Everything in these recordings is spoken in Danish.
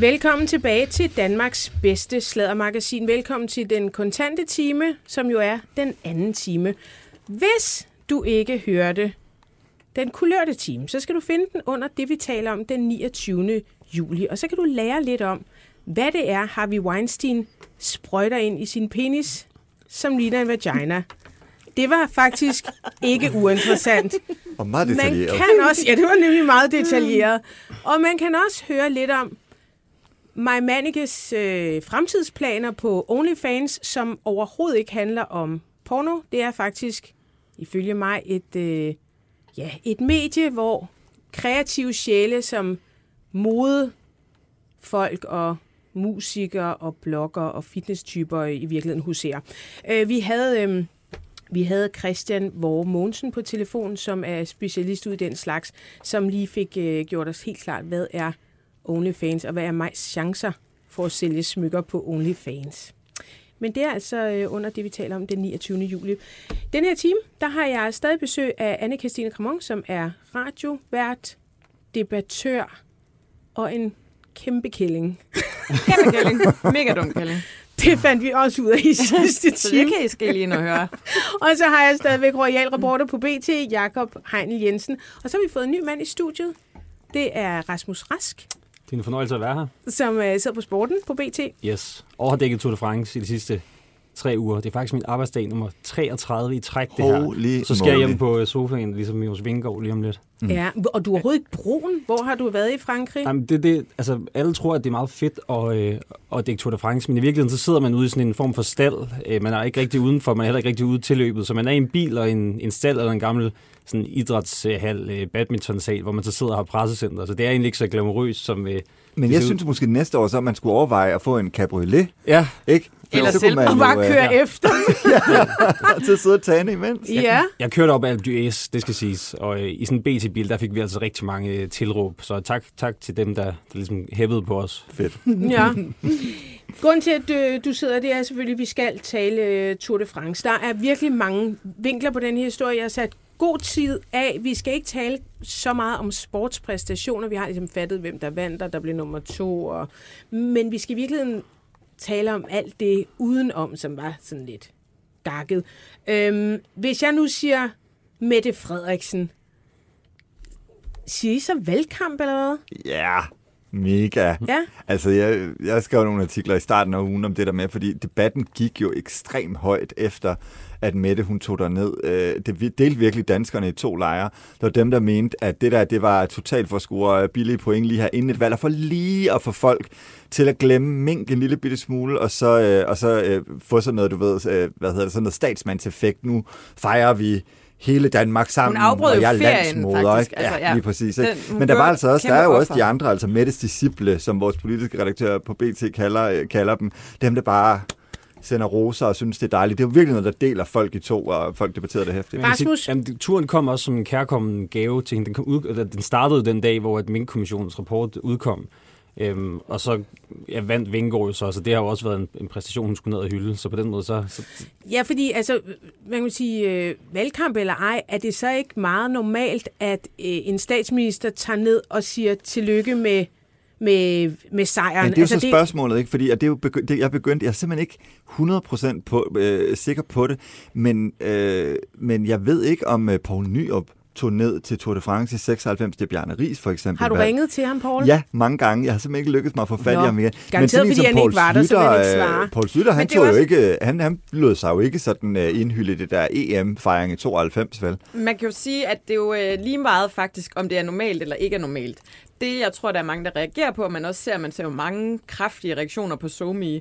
Velkommen tilbage til Danmarks bedste sladdermagasin. Velkommen til den kontante time, som jo er den anden time. Hvis du ikke hørte den kulørte time, så skal du finde den under det, vi taler om den 29. juli. Og så kan du lære lidt om, hvad det er, Harvey Weinstein sprøjter ind i sin penis, som ligner en vagina. Det var faktisk ikke uinteressant. Og meget Man detaljeret. kan også, ja, det var nemlig meget detaljeret. Og man kan også høre lidt om Maj Mannikes øh, fremtidsplaner på OnlyFans, som overhovedet ikke handler om porno. Det er faktisk, ifølge mig, et, øh, ja, et medie, hvor kreative sjæle som mode, folk og musikere og blogger og fitnesstyper i virkeligheden huserer. Øh, vi havde... Øh, vi havde Christian Vore Mogensen på telefon, som er specialist ud i den slags, som lige fik øh, gjort os helt klart, hvad er OnlyFans, og hvad er Majs chancer for at sælge smykker på OnlyFans. Men det er altså øh, under det, vi taler om den 29. juli. Den her time, der har jeg stadig besøg af anne Christine Kramon, som er radiovært, debattør og en kæmpe kælling. Kæmpe kælling. Mega dum kælling. Det fandt vi også ud af i sidste Så time. det kan I skal lige og høre. Og så har jeg stadigvæk royal reporter på BT, Jakob Heinel Jensen. Og så har vi fået en ny mand i studiet. Det er Rasmus Rask, Det er en fornøjelse at være her. som uh, sidder på sporten på BT. Yes. Og har dækket Tour de France i de sidste tre uger. Det er faktisk min arbejdsdag nummer 33 i træk, det her. Holy Så skal jeg hjem på øh, sofaen, ligesom Mios Vingård lige om lidt. Mm. Ja, og du er overhovedet ikke brun. Hvor har du været i Frankrig? Jamen, det, det, altså, alle tror, at det er meget fedt at, øh, at dække Tour de France, men i virkeligheden så sidder man ude i sådan en form for stald. Øh, man er ikke rigtig udenfor, man er heller ikke rigtig ude til løbet, så man er i en bil og en, en stald eller en gammel sådan idrætshal, øh, badmintonsal, hvor man så sidder og har pressecenter. Så det er egentlig ikke så glamourøst som... Øh, Men jeg synes måske næste år, så at man skulle overveje at få en cabriolet, Ja, ikke? Eller så selv- Og bare øh, køre efter. til at sidde og tage imens. ja. Jeg kørte op af Alpe d'Huez, det skal siges, og øh, i sådan en BT-bil, der fik vi altså rigtig mange øh, tilråb, så tak, tak til dem, der, der ligesom hæppede på os. Fedt. ja. Grunden til, at du, du sidder, det er selvfølgelig, at vi skal tale øh, Tour de France. Der er virkelig mange vinkler på den her historie. Jeg har sat god tid af. Vi skal ikke tale så meget om sportspræstationer. Vi har ligesom fattet, hvem der vandt, og der blev nummer to. Og... Men vi skal i virkeligheden tale om alt det udenom, som var sådan lidt gakket. Øhm, hvis jeg nu siger Mette Frederiksen, siger I så valgkamp eller hvad? Ja, mega. Ja. Altså, jeg, jeg skrev nogle artikler i starten af ugen om det der med, fordi debatten gik jo ekstremt højt efter, at Mette hun tog derned. Øh, Det delte virkelig danskerne i to lejre. Der var dem, der mente, at det der, det var totalt for at score billige point lige her inden et valg, og for lige at få folk til at glemme mink en lille bitte smule, og så, øh, og så øh, få sådan noget, du ved, øh, hvad hedder det, sådan noget statsmandseffekt. Nu fejrer vi hele Danmark sammen, afbrød og jeg er landsmoder, faktisk. ikke? Altså, ja, ja. lige præcis. Den- Ikke? hun Men der var altså også, der er jo også de andre, altså Mettes disciple, som vores politiske redaktør på BT kalder, øh, kalder dem, dem der bare sender roser og synes, det er dejligt. Det er jo virkelig noget, der deler folk i to, og folk debatterer det hæftigt. Rasmus? Jamen, turen kom også som en kærkommen gave til hende. Den, kom ud, eller, den startede den dag, hvor et Mink-kommissionens rapport udkom. Øhm, og så ja, vandt Vingård jo så, så det har jo også været en, en præstation, hun skulle ned og hylde. Så på den måde, så, så Ja, fordi altså, man kan sige, øh, valgkamp eller ej, er det så ikke meget normalt, at øh, en statsminister tager ned og siger tillykke med, med, med sejren? Men det er jo altså, så spørgsmålet, ikke? Fordi at det er jo begy- det, jeg begyndte, jeg er simpelthen ikke 100% på, øh, sikker på det, men, øh, men jeg ved ikke, om øh, Poul Nyrup tog ned til Tour de France i 96 til Bjarne Ries for eksempel. Har du ringet til ham, Paul? Ja, mange gange. Jeg har simpelthen ikke lykkedes mig at få fat i ham mere. garanteret, sådan en fordi han Poul ikke var der, så ikke svare. øh, Poul Slytter, han, Men det er tog jo også- ikke, han, han lød sig jo ikke sådan uh, indhylde i det der EM-fejring i 92, vel? Man kan jo sige, at det er jo øh, lige meget faktisk, om det er normalt eller ikke er normalt. Det, jeg tror, der er mange, der reagerer på, og man også ser, man ser jo mange kraftige reaktioner på SoMe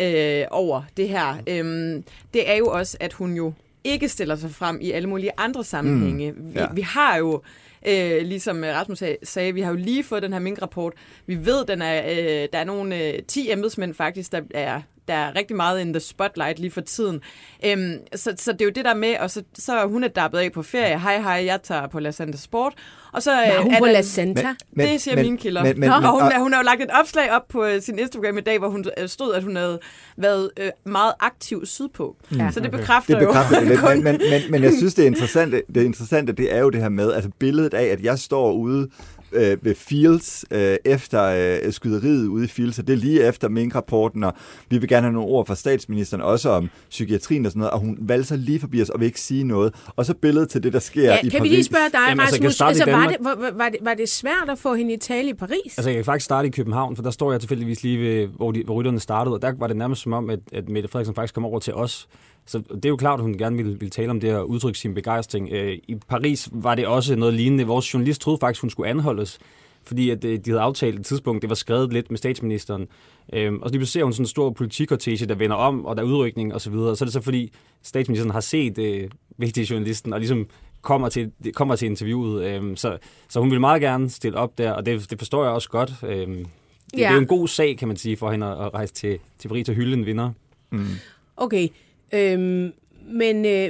øh, over det her, øhm, det er jo også, at hun jo ikke stiller sig frem i alle mulige andre sammenhænge. Mm, ja. vi, vi har jo, øh, ligesom Rasmus sag- sagde, vi har jo lige fået den her minkrapport. Vi ved, den er, øh, der er nogle øh, 10 embedsmænd faktisk, der er der er rigtig meget in the spotlight lige for tiden. Øhm, så, så det er jo det der med, og så, så er hun er dappet af på ferie. Hej, hej, jeg tager på La Santa Sport. Og så, Var øh, hun er på La Santa? Men- det siger men- mine kilder. men- men- og hun, og- hun har jo lagt et opslag op på øh, sin Instagram i dag, hvor hun øh, stod, at hun havde været øh, meget aktiv sydpå. Ja, så det bekræfter, Det bekræfter jo det lidt, men, men, men, men jeg synes, det interessante, det interessante, det er jo det her med, altså billedet af, at jeg står ude øh, ved Fields øh, efter øh, skyderiet ude i Fields, og det er lige efter Mink-rapporten, og vi vil gerne have nogle ord fra statsministeren, også om psykiatrien og sådan noget, og hun valgte sig lige forbi os og vil ikke sige noget. Og så billedet til det, der sker Ja, i kan Paris. vi lige spørge dig, Jamen, altså, kan Rasmus? starte i Altså, var, det, var, det, var det svært at få hende i tale i Paris? Altså, jeg kan faktisk starte i København, for der står jeg tilfældigvis lige ved, hvor, de, hvor rytterne startede, og der var det nærmest som om, at, at Mette Frederiksen faktisk kom over til os. Så det er jo klart, at hun gerne ville, ville tale om det og udtrykke sin begejstring. Øh, I Paris var det også noget lignende. Vores journalist troede faktisk, hun skulle anholdes, fordi at, øh, de havde aftalt et tidspunkt, det var skrevet lidt med statsministeren. Øhm, og så lige pludselig ser hun sådan en stor politikortege, der vender om, og der er udrykning osv. Og, så er det så, fordi statsministeren har set øh, vigtige journalisten, og ligesom kommer til, kommer til interviewet. Øhm, så, så hun vil meget gerne stille op der, og det, det forstår jeg også godt. Øhm, det, ja. det er jo en god sag, kan man sige, for hende at, rejse til, til Paris og hylde en vinder. Okay. Øhm, men øh,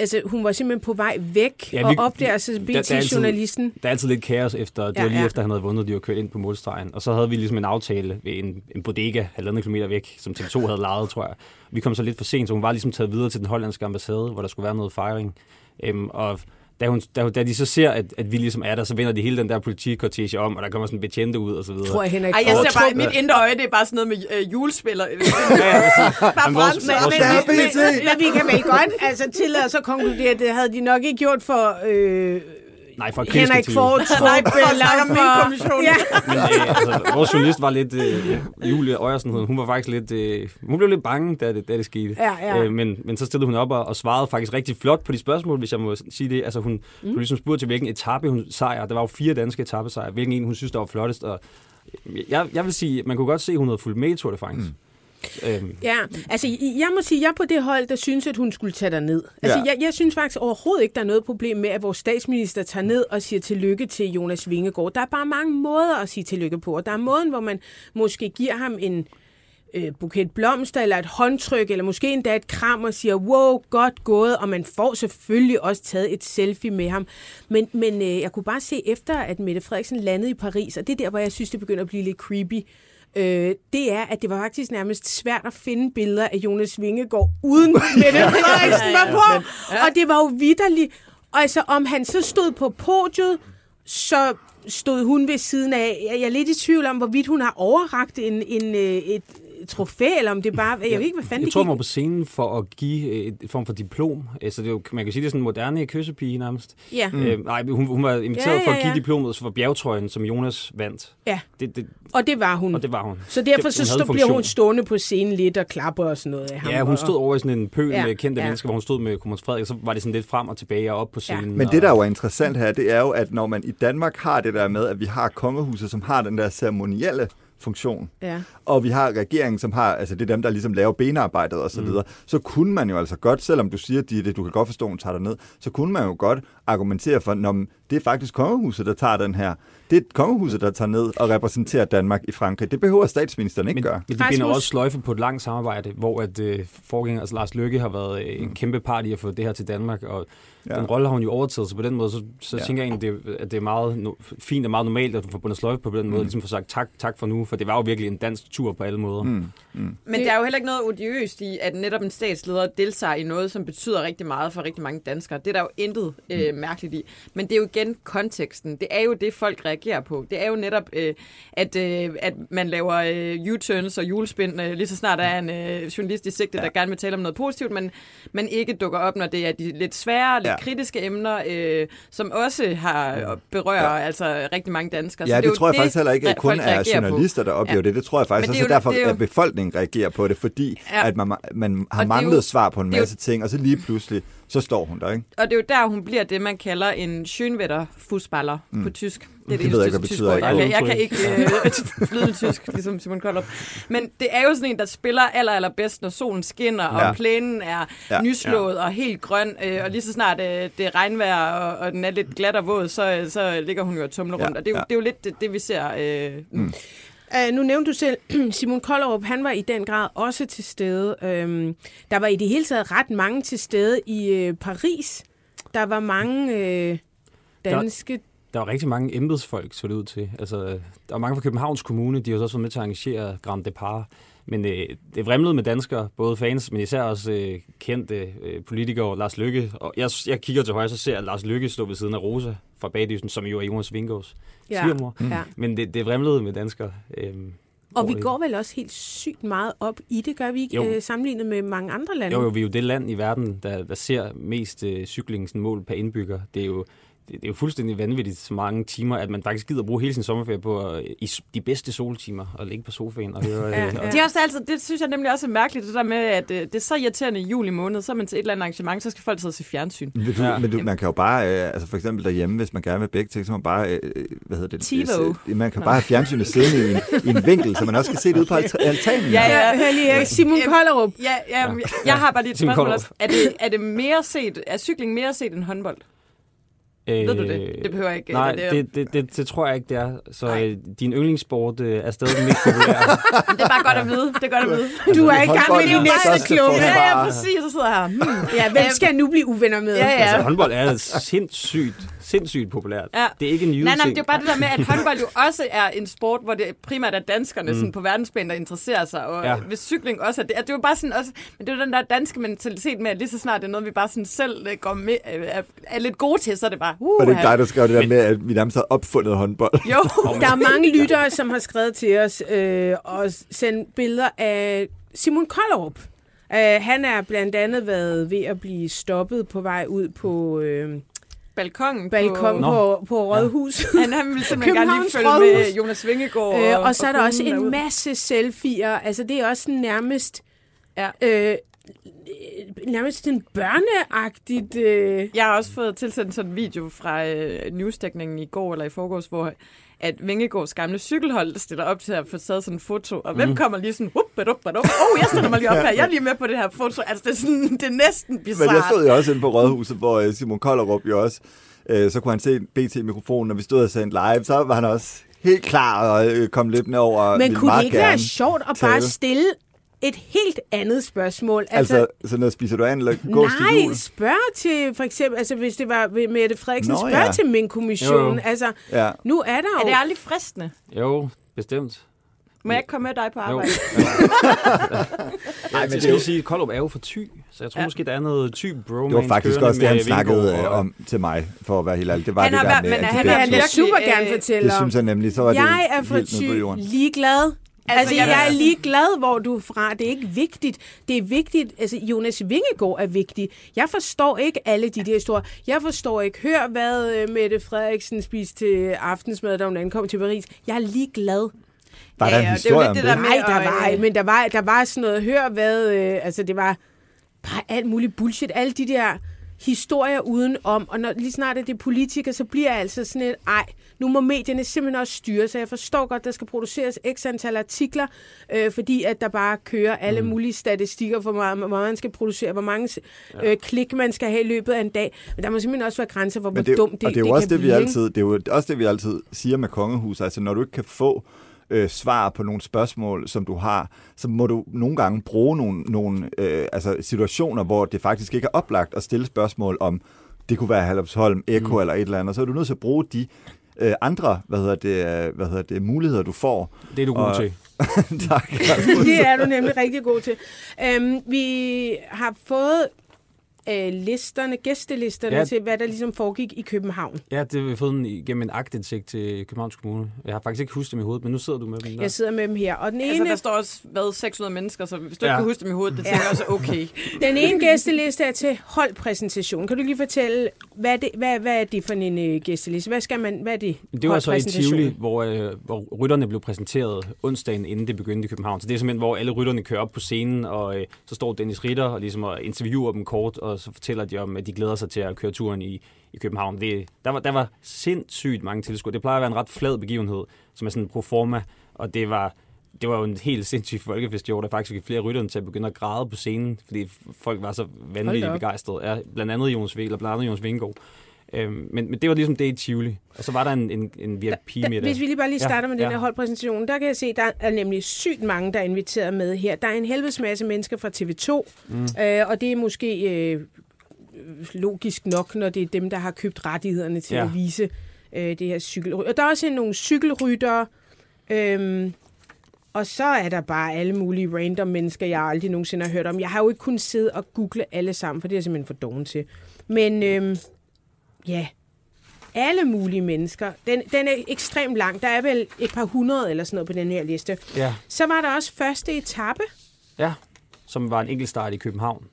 altså, hun var simpelthen på vej væk Ja, vi- og opdager sig der- der er BT-journalisten. Der er altid lidt kaos efter, det Ja, var lige ja. efter, han havde vundet, de var kørt ind på målstregen. Og så havde vi ligesom en aftale ved en, en bodega, halvandet kilometer væk, som TV2 havde lejet, tror jeg. Vi kom så lidt for sent, så hun var ligesom taget videre til den hollandske ambassade, hvor der skulle være noget fejring. Øhm, og da, hun, da, da de så ser, at, at vi ligesom er der, så vender de hele den der politikortege om, og der kommer sådan betjente ud og så videre. Tror jeg, Henrik Ej, jeg ser bare, mit indre øje, det er bare sådan noget med øh, julespiller. ja, ja, præcis. Bare vores- brændt Men, vores- men, Der men, BT! men, vi kan vel godt altså, tillade os at konkludere, at det havde de nok ikke gjort for øh, Nej, for Henrik Ford, Nej, for for... Minkkommissionen. Ja. Men øh, altså, vores journalist var lidt, øh, Julie Øjersen, hed hun, var faktisk lidt, øh, hun blev lidt bange, da det, da det skete. Ja, ja. Øh, men, men så stillede hun op og, og svarede faktisk rigtig flot på de spørgsmål, hvis jeg må sige det. Altså hun, mm. hun ligesom spurgte til, hvilken etape hun sejr. Der var jo fire danske etappesejre. Hvilken en hun synes, der var flottest. Og jeg, jeg vil sige, man kunne godt se, at hun havde fulgt med i Tour de France. Mm. Øhm, Ja, altså jeg må sige, jeg er på det hold, der synes, at hun skulle tage dig ned. Altså Ja. jeg, jeg synes faktisk overhovedet ikke, der er noget problem med, at vores statsminister tager ned og siger tillykke til Jonas Vingegaard. Der er bare mange måder at sige tillykke på, og der er måden, hvor man måske giver ham en øh, buket blomster, eller et håndtryk, eller måske endda et kram og siger, wow, godt gået, og man får selvfølgelig også taget et selfie med ham. Men, men øh, jeg kunne bare se efter, at Mette Frederiksen landede i Paris, og det er der, hvor jeg synes, det begynder at blive lidt creepy, øh, det er, at det var faktisk nærmest svært at finde billeder af Jonas Vingegaard, uden Mette Frederiksen var på. Og det var jo vidderligt. Og altså, om han så stod på podiet, så stod hun ved siden af. Jeg er lidt i tvivl om, hvorvidt hun har overragt en, en, øh, et trofæ, eller om det bare... Jeg ved ikke, hvad fanden jeg det tror, gik. hun var på scenen for at give øh, et form for diplom. Altså, det er jo, man kan sige, det er sådan en moderne kyssepige nærmest. Ja. Mm. Øh, nej, hun, hun var inviteret Ja, ja, ja, for at give ja. diplomet for bjergtrøjen, som Jonas vandt. ja, Det, det, og det var hun. og det var hun. så derfor det, så hun havde stod, bliver hun stående på scenen lidt og klapper og sådan noget af ham. Ja, hun stod over i sådan en pøl Ja, med kendte ja. mennesker, hvor hun stod med Kommers Frederik, og så var det sådan lidt frem og tilbage og op på Ja. scenen. Men og, det, der jo er interessant her, det er jo, at når man i Danmark har det der med, at vi har kongehuset, som har den der ceremonielle funktion, Ja. og vi har regeringen, som har, altså det er dem, der ligesom laver benarbejdet og så videre, mm. så kunne man jo altså godt, selvom du siger, Ditte, du kan godt forstå, at hun tager dig ned, så kunne man jo godt argumentere for, når det er faktisk kongehuset, der tager den her. Det er kongehuset, der tager ned og repræsenterer Danmark i Frankrig. Det behøver statsministeren ikke men, gøre. men det binder også sløjfe på et langt samarbejde, hvor at øh, forgænger, altså Lars Lykke har været øh, en kæmpe part i at få det her til Danmark, og Ja. den rolle har hun jo overtaget, så på den måde, så, så Ja. tænker jeg egentlig, det, at det er meget no, fint og meget normalt, at hun får bundet sløjfe på den måde, ligesom får sagt tak, tak for nu, for det var jo virkelig en dansk tur på alle måder. Mm. Men der er jo heller ikke noget odiøst i, at netop en statsleder deltager i noget, som betyder rigtig meget for rigtig mange danskere. Det er der jo intet øh, mærkeligt i. Men det er jo igen konteksten. Det er jo det, folk reagerer på. Det er jo netop, øh, at, øh, at man laver øh, U-turns og julespind, øh, lige så snart der er en øh, journalist i sigte, ja. der gerne vil tale om noget positivt, men man ikke dukker op, når det er de lidt svære, lidt Ja. kritiske emner, øh, som også har berører ja. altså rigtig mange danskere. Ja, så det, det tror jeg faktisk heller ikke, at kun er på. journalister, der oplever Ja. det. Det tror jeg faktisk også det jo- derfor, det er jo- at befolkningen reagerer på det, fordi Ja. at man, man har Og det er jo- manglet svar på en det er jo- masse ting, og så lige pludselig, så står hun der, ikke? Og det er jo der, hun bliver det, man kalder en Schönwetter-fußballer mm. på tysk. Det er Det ved jeg ikke, hvad tysk betyder, ord. ikke? Jeg, kan- jeg kan ikke øh, flydende tysk, ligesom Simon Koldrup. Men det er jo sådan en, der spiller aller, allerbedst, når solen skinner, Ja. og plænen er Ja. ja. nyslået og helt grøn. Øh, og lige så snart øh, det er regnvejr, og, og den er lidt glat og våd, så, så ligger hun jo og tumler Ja, rundt. Og det er jo, ja. det er jo lidt det, det vi ser øh. Mm. Uh, nu nævnte du selv, Simon Kollerup, han var i den grad også til stede. Um, der var i det hele taget ret mange til stede i uh, Paris. Der var mange uh, danske... Der var rigtig mange embedsfolk, så det ud til. Altså, der var mange fra Københavns Kommune, de har også været med til at arrangere Grand Depart. Men øh, det vrimlede med danskere, både fans, men især også øh, kendte øh, politikere, Lars Lykke. Og jeg, jeg kigger til højre, så ser jeg Lars Lykke stå ved siden af Rosa fra Bagdysen, som jo er Jonas Vingårds Ja, svigermor. ja. Men det, det vrimlede med danskere. Øhm, Og vi går vel også helt sygt meget op i det, gør vi ikke, øh, sammenlignet med mange andre lande? Jo, jo, vi er jo det land i verden, der, der ser mest øh, cykling sådan mål per indbygger. Det er jo det, det er jo fuldstændig vanvittigt så mange timer, at man faktisk gider bruge hele sin sommerferie på øh, i de bedste soltimer og ligge på sofaen og høre... Ja, øh, ja. og- De er også altid, det synes jeg nemlig også er mærkeligt, det der med, at øh, det er så irriterende i juli måned, så er man til et eller andet arrangement, så skal folk sidde og se fjernsyn. Men, du, Ja. ja. men du, man kan jo bare, øh, altså for eksempel derhjemme, hvis man gerne vil begge ting, så kan man bare, øh, hvad hedder det? TiVo. Øh, Man kan bare have fjernsynet siddende i en, i en vinkel, så man også kan se det ude på alta- altanen. Ja, ja. Ja, hør lige. Simon Kollerup. Ja, ja, jeg, jeg har bare lige et spørgsmål også. Er det, er det mere set, er cykling mere set end håndbold? Ved du det? Det behøver ikke. Nej, det, det, det, det, det tror jeg ikke, det er. Så Nej. øh, din yndlingssport øh, er stadig den mest populære. det er bare godt at vide. Det er godt at vide. Du er i gang med din næste forsvar. Ja, ja, præcis. Så sidder jeg her. Hmm. Ja, hvem skal jeg nu blive uvenner med? Ja, ja. altså, håndbold er sindssygt, sindssygt populært. Ja. Det er ikke en Nej, jydeting. nej, det er bare det der med, at håndbold jo også er en sport, hvor det primært er danskerne mm. sådan på verdensplan, der interesserer sig. Og Ja. hvis cykling også er det, at det er jo bare sådan også, men det er den der danske mentalitet med, at lige så snart det er noget, vi bare sådan selv øh, går med, øh, er, er lidt gode til, så er det bare, uh, Og det er ikke dig, der skrev det der med, at vi nærmest har opfundet håndbold. Jo, Der er mange lyttere, som har skrevet til os øh, og sendt billeder af Simon Kollerup. Uh, han er blandt andet været ved at blive stoppet på vej ud på øh, balkongen. balkon Nå. på, på Rådhus. Han, han vil simpelthen gerne lige følge Rådhus. med Jonas Vingegaard. Øh, og så er der også en derude. masse selfier. Altså, det er også nærmest... Ja. Øh, nærmest sådan børneagtigt... Øh, Jeg har også fået tilsendt sådan en video fra øh, newsdækningen i går eller i forgårs, hvor at Vingegaards gamle cykelhold der stiller op til at få taget sådan en foto. Og hvem kommer lige sådan, whoop, badup, badup. oh, jeg stiller mig lige op her, jeg er lige med på det her foto. Altså, det er, sådan, det er næsten bizarrt. Men jeg stod jo også inde på Rådhuset, hvor øh, Simon Kollerup jo også, øh, så kunne han se BT-mikrofonen, når vi stod og sendte live, så var han også helt klar og øh, kom lidt ned over. men kunne det ikke være gerne sjovt at bare tale. stille et helt andet spørgsmål? Altså, sådan noget spiser du an, eller gås til Nej, jul? spørg til for eksempel, altså hvis det var Mette Frederiksen, Nå, spørg ja. til min kommission. Jo, jo. Altså, Ja. nu er der Er jo... det aldrig fristende? Jo, bestemt. Må jeg ikke komme med dig på Jo. arbejde? Nej, men det det er jo- vil sige, at Kollup er jo for ty, så jeg tror Ja. måske, der er noget ty bromance Det var faktisk også det, han snakkede Vingegaard øh, og- om til mig, for at være helt ærlig. Det var Han det har der været- med, men han er Det vil super gerne øh, fortælle Det om. synes jeg nemlig, så var det Jeg er for ty ligeglad. Altså, jeg- jeg er ligeglad, hvor du er fra. Det er ikke vigtigt. Det er vigtigt. Altså, Jonas Vingegaard er vigtig. Jeg forstår ikke alle de der historier. Jeg forstår ikke. Hør, hvad øh, Mette Frederiksen spiste til aftensmad, da hun ankom til Paris. Jeg er ligeglad. Var der Ja, en historie det det? der Nej, der var, øh, men der var, der var sådan noget. Hør, hvad... Øh, altså, det var bare alt muligt bullshit. Alle de der historier udenom, og når, lige snart er det politikere, så bliver jeg altså sådan et, ej, nu må medierne simpelthen også styre, så jeg forstår godt, der skal produceres x antal artikler, øh, fordi at der bare kører alle mm. mulige statistikker for, hvor meget, man skal producere, hvor mange øh, klik man skal have i løbet af en dag. Men der må simpelthen også være grænser for, hvor det, dumt det, og det er jo det også kan det, vi blive. altid, det er jo også det, vi altid siger med kongehus. Altså, når du ikke kan få øh, svar på nogle spørgsmål, som du har, så må du nogle gange bruge nogle, nogle øh, altså situationer, hvor det faktisk ikke er oplagt at stille spørgsmål om, det kunne være Halvsholm, Eko mm. eller et eller andet, så er du nødt til at bruge de øh, andre hvad hedder det, hvad hedder det, muligheder, du får. Det er du god Og- til. tak. det er du nemlig rigtig god til. Øhm, vi har fået øh, listerne, gæstelisterne ja. Ja. til, hvad der ligesom foregik i København. Ja, det har vi fået den igennem en agtindsigt til Københavns Kommune. Jeg har faktisk ikke husket dem i hovedet, men nu sidder du med dem der. Jeg sidder med dem her. Og den Altså, ene, der står også, hvad, 600 mennesker, så hvis du ikke Ja. kan huske dem i hovedet, det tænker jeg også okay. den ene gæsteliste er til holdpræsentation. Kan du lige fortælle, hvad er det, hvad, hvad er det for en øh, gæsteliste? Hvad skal man, hvad er det? Det var så i. Tivoli, hvor, øh, hvor rytterne blev præsenteret onsdagen, inden det begyndte i København. Så det er simpelthen, hvor alle rytterne kører op på scenen, og øh, så står Dennis Ritter og ligesom og interviewer dem kort, og så fortæller de om, at de glæder sig til at køre turen i, i København. Det, der, var, der var sindssygt mange tilskuere. Det plejer at være en ret flad begivenhed, som er sådan en proforma, og det var, det var jo en helt sindssyg folkefest i år, der faktisk fik flere rytterne til at begynde at græde på scenen, fordi folk var så vanvittigt begejstrede. Ja, blandt andet Jonas Vind, eller blandt andet Jonas Vingegaard. Øhm, men, men det var ligesom det i Tivoli. Og så var der en, en, en VIP-middag. Hvis vi lige bare lige Ja, starter med den ja. her holdpræsentation, der kan jeg se, der er nemlig sygt mange, der er inviteret med her. Der er en helvedes masse mennesker fra TV2, mm. øh, og det er måske øh, logisk nok, når det er dem, der har købt rettighederne til Ja. at vise øh, det her cykelrytter. Og der er også nogle cykelryttere, øhm, og så er der bare alle mulige random mennesker, jeg aldrig nogensinde har hørt om. Jeg har jo ikke kunnet sidde og google alle sammen, for det er jeg simpelthen for doven til. Men øhm, ja, alle mulige mennesker. Den, den er ekstremt lang. Der er vel et par hundrede eller sådan noget på den her liste. Ja, Så var der også første etape, ja, som var en enkeltstart i København.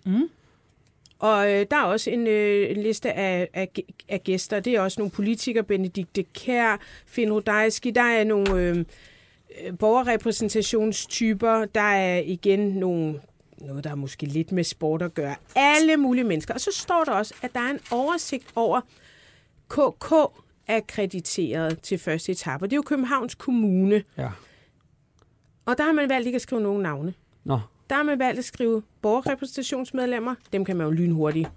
og øh, der er også en, øh, en liste af, af, af gæster. Det er også nogle politikere, Benedikte Kær, Finn Rudajski, der er nogle øh, øh, borgerrepræsentationstyper, der er igen nogle noget, der er måske lidt med sport at gøre. Alle mulige mennesker. Og så står der også, at der er en oversigt over KK akkrediteret til første etape. Det er jo Københavns Kommune. Ja. Og der har man valgt ikke at skrive nogen navne. Nå, Der har man valgt at skrive borgerrepræsentationsmedlemmer. Dem kan man jo lynhurtigt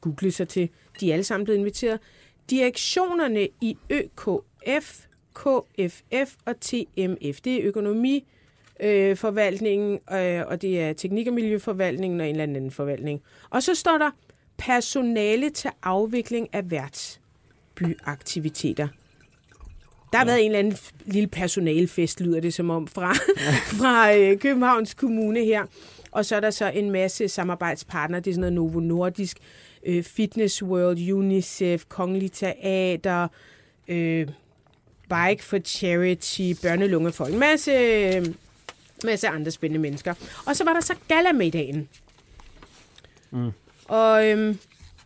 google sig til. De er alle sammen blevet inviteret. Direktionerne i ØKF, KFF og TMF. Det er økonomi, øh, forvaltningen, øh, og det er teknik- og miljøforvaltningen og en eller anden forvaltning. Og så står der personale til afvikling af værtsbyaktiviteter. Der har ja. været en eller anden lille personalfest, lyder det som om, fra, fra øh, Københavns Kommune her. Og så er der så en masse samarbejdspartnere. Det er sådan noget Novo Nordisk, øh, Fitness World, UNICEF, Kongelig Teater, øh, Bike for Charity, Børnelungefolk. En masse, øh, masse andre spændende mennesker. Og så var der så galamiddagen. Mm. Og øhm,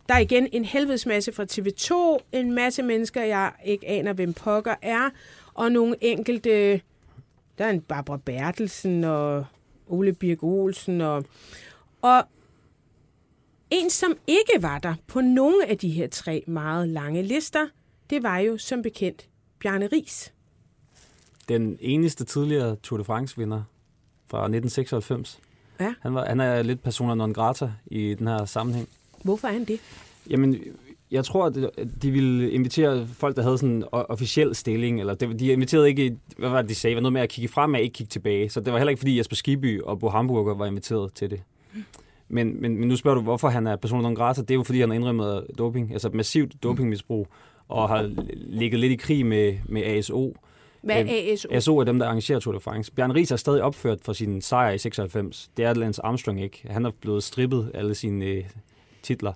der er igen en helvedes masse fra TV2, en masse mennesker, jeg ikke aner, hvem pokker er, og nogle enkelte, der er en Barbara Bertelsen og Ole Birk Olsen, og, og en, som ikke var der på nogle af de her tre meget lange lister, det var jo som bekendt Bjarne Ries. den eneste tidligere Tour de France-vinder fra 1996. Ja. Han, var, han er lidt persona non grata i den her sammenhæng. Hvorfor er han det? Jamen, jeg tror, at de ville invitere folk, der havde sådan en officiel stilling, eller de inviterede ikke, hvad var det, de sagde, var noget med at kigge fremad, ikke kigge tilbage. Så det var heller ikke, fordi Jesper Skiby og Bo Hamburger var inviteret til det. Men, men, men nu spørger du, hvorfor han er persona non grata. Det er jo, fordi han har indrømmet doping, altså massivt dopingmisbrug, og har ligget lidt i krig med, med ASO. Hvad Øhm, er ASO? ASO er dem, der arrangerer Tour de France. Bjørn Ries er stadig opført for sin sejr i 96. Det er Lance Armstrong ikke. Han er blevet strippet alle sine øh, titler.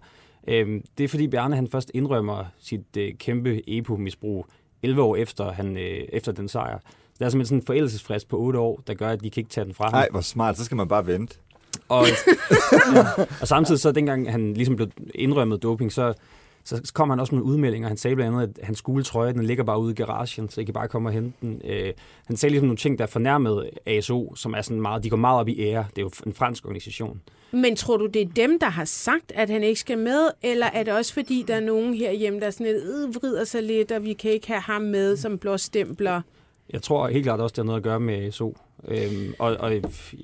Øhm, det er fordi Bjarne han først indrømmer sit øh, kæmpe EPO-misbrug 11 år efter, han, øh, efter den sejr. Der er simpelthen sådan en forældelsesfrist på 8 år, der gør, at de kan ikke tage den fra ham. Nej, hvor smart. Så skal man bare vente. Og, ja, og samtidig så dengang han ligesom blev indrømmet doping, så, så kom han også med udmeldinger. Han sagde blandt andet, at hans skuletrøje, den ligger bare ude i garagen, så I kan bare komme og hente den. Øh, han sagde ligesom nogle ting, der fornærmede ASO, som er sådan meget, de går meget op i ære. Det er jo en fransk organisation. Men tror du, det er dem, der har sagt, at han ikke skal med, eller er det også fordi, der er nogen herhjemme, der sådan lidt, øh, vrider sig lidt, og vi kan ikke have ham med som blåstempler? Jeg tror helt klart også, det har noget at gøre med ASO. Øhm, og, og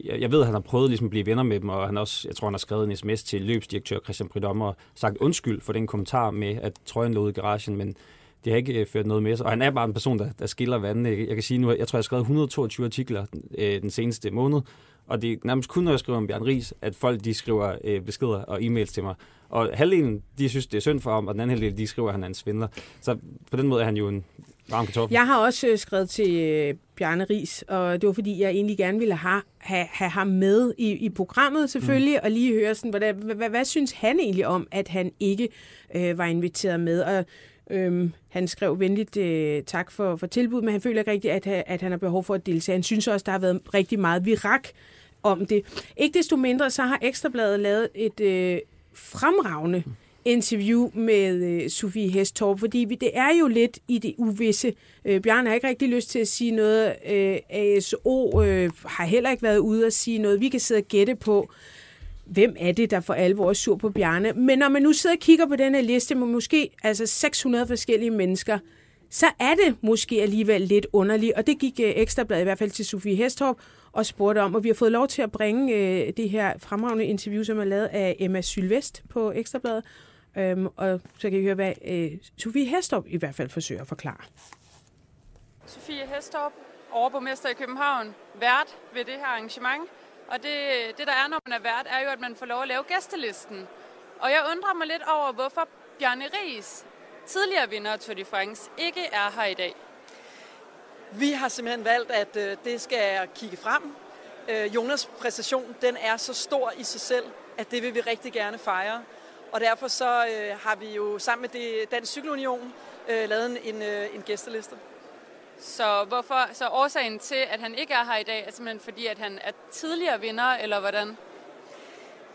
jeg ved, at han har prøvet ligesom at blive venner med dem, og han også, jeg tror, han har skrevet en sms til løbsdirektør Christian Pridommer og sagt undskyld for den kommentar med, at trøjen lå i garagen, men det har ikke øh, ført noget med sig. Og han er bare en person, der, der skiller vandene. Jeg, kan sige nu, jeg tror, jeg har skrevet 122 artikler øh, den seneste måned, og det er nærmest kun, når jeg skriver om Bjørn Ries, at folk de skriver øh, beskeder og e-mails til mig. Og halvdelen, de synes, det er synd for ham, og den anden halvdel, de skriver, at han er en svindler. Så på den måde er han jo en varm kartoffel. Jeg har også øh, skrevet til øh, Bjarne Ries, og det var fordi, jeg egentlig gerne ville have, have, have ham med i, i programmet selvfølgelig, mm. og lige høre, sådan, hvad, hvad, hvad, hvad synes han egentlig om, at han ikke øh, var inviteret med? Og Øhm, han skrev venligt øh, tak for, for tilbuddet, men han føler ikke rigtigt, at, at han har behov for at deltage. Han synes også, der har været rigtig meget virak om det. Ikke desto mindre, så har Ekstrabladet lavet et øh, fremragende interview med øh, Sofie Hestorp, fordi vi, det er jo lidt i det uvisse. Øh, Bjørn har ikke rigtig lyst til at sige noget. Øh, ASO øh, har heller ikke været ude og sige noget. Vi kan sidde og gætte på, hvem er det, der for alvor er sur på Bjarne. Men når man nu sidder og kigger på den her liste med måske altså 600 forskellige mennesker, så er det måske alligevel lidt underligt. Og det gik øh, Ekstrabladet i hvert fald til Sofie Hestorp og spurgte om, og vi har fået lov til at bringe øh, det her fremragende interview, som er lavet af Emma Sylvest på Ekstrabladet. Øhm, og så kan I høre, hvad øh, Sofie Hestrup i hvert fald forsøger at forklare. Sofie Hestorp, overborgmester i København, vært ved det her arrangement. Og det, det, der er, når man er vært, er jo, at man får lov at lave gæstelisten. Og jeg undrer mig lidt over, hvorfor Bjarne Ries, tidligere vinder af Tour de France, ikke er her i dag. Vi har simpelthen valgt, at øh, det skal kigge frem. Øh, Jonas' præstation, den er så stor i sig selv, at det vil vi rigtig gerne fejre. Og derfor så øh, har vi jo sammen med det Dansk Cykelunion øh, lavet en, en, øh, en gæsteliste. Så, hvorfor, så årsagen til, at han ikke er her i dag, er simpelthen fordi, at han er tidligere vinder, eller hvordan?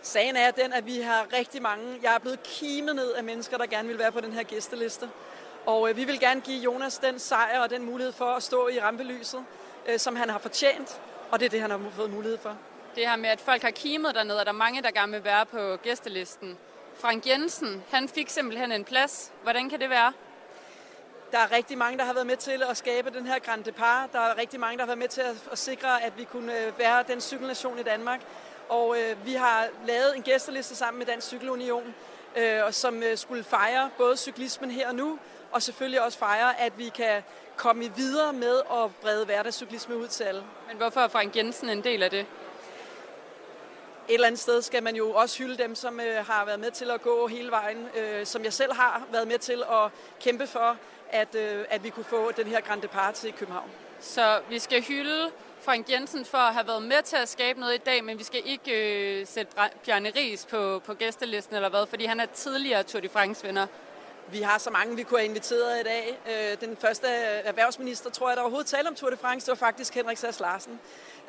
Sagen er den, at vi har rigtig mange, jeg er blevet kimet ned af mennesker, der gerne vil være på den her gæsteliste. Og øh, vi vil gerne give Jonas den sejr og den mulighed for at stå i rampelyset, øh, som han har fortjent. Og det er det, han har fået mulighed for. Det her med, at folk har kimet dernede, og der er mange, der gerne vil være på gæstelisten. Frank Jensen, han fik simpelthen en plads. Hvordan kan det være? Der er rigtig mange, der har været med til at skabe den her Grand Depart. Der er rigtig mange, der har været med til at, at sikre, at vi kunne øh, være den cykelnation i Danmark. Og øh, vi har lavet en gæsteliste sammen med Dansk Cykelunion, øh, som øh, skulle fejre både cyklismen her og nu, og selvfølgelig også fejre, at vi kan komme videre med at brede hverdagscyklisme ud til alle. Men hvorfor er Frank Jensen en del af det? Et eller andet sted skal man jo også hylde dem, som øh, har været med til at gå hele vejen, øh, som jeg selv har været med til at kæmpe for, at, øh, at vi kunne få den her Grand Depart til København. Så vi skal hylde Frank Jensen for at have været med til at skabe noget i dag, men vi skal ikke øh, sætte Bjarne Ries på, på gæstelisten eller hvad, fordi han er tidligere Tour de France-vinder. Vi har så mange, vi kunne have inviteret i dag. Øh, den første erhvervsminister, tror jeg, der overhovedet talte om Tour de France, det var faktisk Henrik Sass Larsen.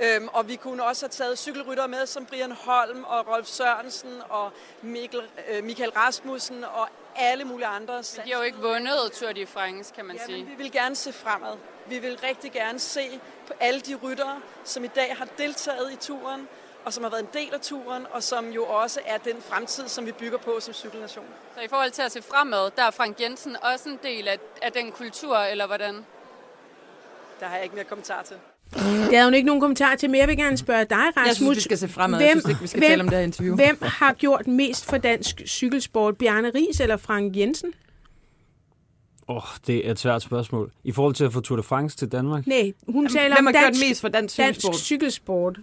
Øhm, og vi kunne også have taget cykelrytter med, som Brian Holm og Rolf Sørensen og Mikkel, øh, Michael Rasmussen og alle mulige andre. Men de har jo ikke vundet Tour de France, kan man ja, sige. Men vi vil gerne se fremad. Vi vil rigtig gerne se på alle de ryttere, som i dag har deltaget i turen, og som har været en del af turen, og som jo også er den fremtid, som vi bygger på som cykelnation. Så i forhold til at se fremad, der er Frank Jensen også en del af, af den kultur, eller hvordan? Der har jeg ikke mere kommentar til. Det er jo ikke nogen kommentar til, men jeg vil gerne spørge dig, Rasmus. Jeg synes, vi skal se fremad. Hvem, jeg synes ikke, vi skal hvem, tale om det her interview. Hvem har gjort mest for dansk cykelsport? Bjarne Ries eller Frank Jensen? Åh, oh, det er et svært spørgsmål. I forhold til at få Tour de France til Danmark? Nej, hun taler Hvem om har dansk, gjort mest for dansk cykelsport? Dansk cykelsport.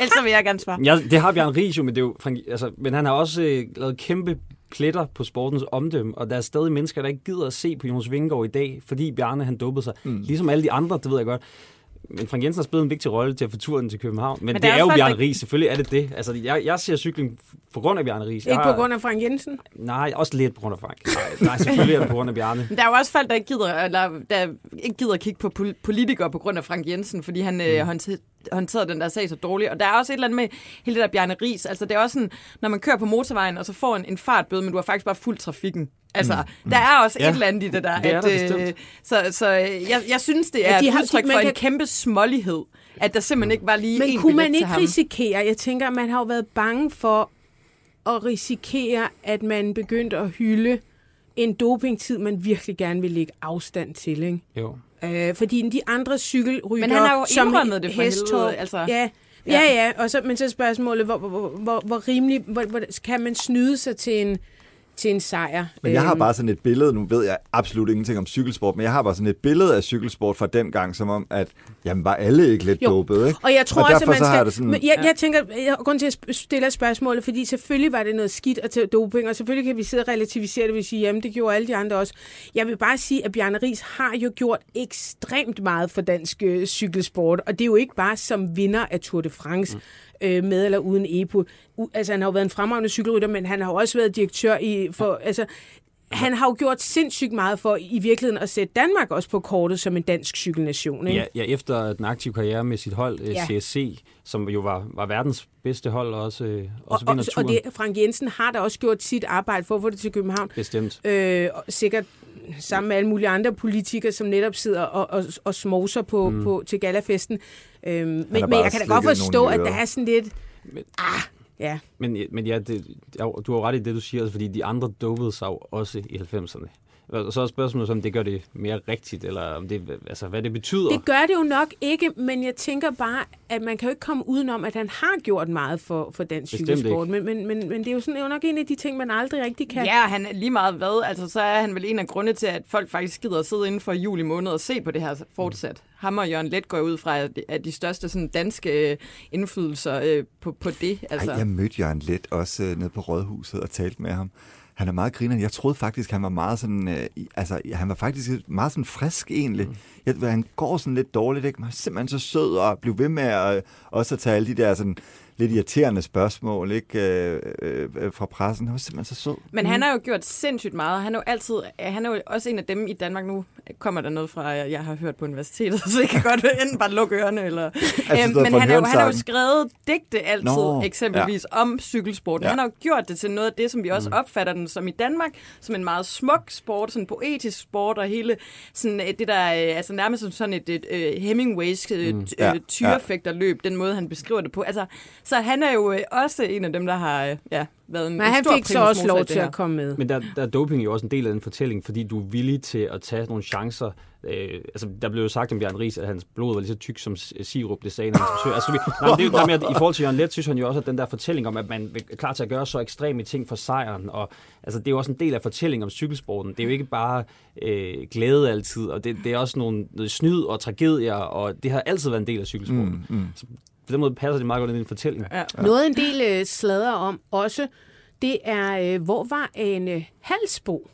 Ellers vil jeg gerne svare. Ja, det har Bjørn Ries jo, men, det er jo, altså, men han har også øh, lavet kæmpe pletter på sportens omdømme, og der er stadig mennesker, der ikke gider at se på Jonas Vingegaard i dag, fordi Bjarne han duppede sig. Mm. Ligesom alle de andre, det ved jeg godt. Men Frank Jensen har spillet en vigtig rolle til at få turen til København. Men, men det er, er jo Bjarne Ries, selvfølgelig er det det. Altså, jeg, jeg ser cykling på grund af Bjarne Ries. Ikke har, på grund af Frank Jensen? Nej, også lidt på grund af Frank. Nej, nej selvfølgelig er det på grund af Bjarne. Men der er jo også folk, der ikke gider, eller, der ikke gider at kigge på politikere på grund af Frank Jensen, fordi han øh, mm. øh, håndteret den der sag så dårligt. Og der er også et eller andet med hele det der Bjarne Ries. Altså, det er også sådan, når man kører på motorvejen, og så får en, en fartbøde, men du har faktisk bare fuld trafikken. Altså, mm. der er også ja. et eller andet i det der. Det er at, der øh, så så jeg, jeg synes, det er ja, de et udtryk har, for kan... en kæmpe smålighed, at der simpelthen ikke var lige Men en kunne man ikke risikere, jeg tænker, man har jo været bange for at risikere, at man begyndte at hylde en dopingtid, man virkelig gerne vil lægge afstand til, ikke? Jo. Øh, fordi de andre cykelrytter... Men han har jo indrømmet det for helvede, altså. Ja, Ja, ja, og så, men så spørgsmålet, hvor, hvor, hvor, hvor rimelig, hvor, hvor, kan man snyde sig til en, til en sejr. Men jeg har øhm. bare sådan et billede, nu ved jeg absolut ingenting om cykelsport, men jeg har bare sådan et billede af cykelsport fra den gang, som om, at jamen, var alle ikke lidt dopede, ikke? Og jeg tror og også, at man skal... Det sådan, jeg, jeg tænker, jeg grund til at stille spørgsmålet, fordi selvfølgelig var det noget skidt at tage doping, og selvfølgelig kan vi sidde og relativisere det, vi sige, jamen det gjorde alle de andre også. Jeg vil bare sige, at Bjarne Ries har jo gjort ekstremt meget for dansk øh, cykelsport, og det er jo ikke bare som vinder af Tour de France. Mm øh, med eller uden EPO. U- altså, han har jo været en fremragende cykelrytter, men han har jo også været direktør i... For, altså, han har jo gjort sindssygt meget for i virkeligheden at sætte Danmark også på kortet som en dansk cykelnation. Ikke? Ja, ja, efter den aktive karriere med sit hold, ja. CSC, som jo var, var verdens bedste hold, og også, øh, også og, og, og det, Frank Jensen har da også gjort sit arbejde for at få det til København. Bestemt. Øh, sikkert sammen med alle mulige andre politikere, som netop sidder og, og, og smoser på, mm. på, til galafesten. Øhm, men, men jeg kan da godt forstå, at der er sådan lidt... Men, ah, ja. Men, men ja, det, du har ret i det, du siger, altså, fordi de andre dopede sig jo også i 90'erne. Og så er spørgsmålet, om det gør det mere rigtigt, eller om det, altså, hvad det betyder. Det gør det jo nok ikke, men jeg tænker bare, at man kan jo ikke komme udenom, at han har gjort meget for, for dansk Bestemt cykelsport. Men, men, men, men det er jo, sådan, det er jo nok en af de ting, man aldrig rigtig kan. Ja, han er lige meget hvad. Altså, så er han vel en af grunde til, at folk faktisk gider at sidde inden for juli måned og se på det her fortsat. Ham og Jørgen Let går ud fra, at de største sådan, danske øh, indflydelser øh, på, på det. Altså. Ej, jeg mødte Jørgen Let også øh, nede på Rådhuset og talte med ham. Han er meget griner. Jeg troede faktisk, han var meget sådan, øh, altså, han var faktisk meget sådan frisk egentlig. Mm. Jeg, han går sådan lidt dårligt, ikke? Men han er simpelthen så sød og blev ved med at, øh, også at tage alle de der sådan lidt irriterende spørgsmål, ikke? Øh, øh, øh, fra pressen. Han var simpelthen så sød. Men han har jo gjort sindssygt meget. Han er jo altid, han er jo også en af dem i Danmark nu. Kommer der noget fra, jeg har hørt på universitetet, så jeg kan godt enten bare lukke ørerne. Eller, Altså, Øhm, der men han har, jo, han har jo skrevet digte altid, Nå, eksempelvis ja. om cykelsporten. Ja. Han har jo gjort det til noget af det, som vi også mm. opfatter den som i Danmark, som en meget smuk sport, sådan en poetisk sport, og hele sådan øh, det der, øh, altså nærmest som sådan et, et, et Hemingways øh, mm. Ja, øh, tyrefægterløb, den måde, han beskriver det på. Altså, så han er jo øh, også en af dem, der har øh, ja, været en Men en han stor fik så også lov til at komme med. Men der, der er doping jo også en del af den fortælling, fordi du er villig til at tage nogle chancer. Øh, altså, der blev jo sagt om Bjørn Ries, at hans blod var lige så tyk som s- sirup, det sagde han. Altså, vi, nej, det er jo, nej, men I forhold til Jørgen Let, synes han jo også, at den der fortælling om, at man er klar til at gøre så ekstreme ting for sejren, og altså, det er jo også en del af fortællingen om cykelsporten. Det er jo ikke bare øh, glæde altid, og det, det er også nogle noget snyd og tragedier, og det har altid været en del af cykelsporten. Mm, mm. Så på den måde passer det meget godt ind i en fortælling. Ja. Noget en del øh, sladder om også, det er, øh, hvor var Ane Halsbo?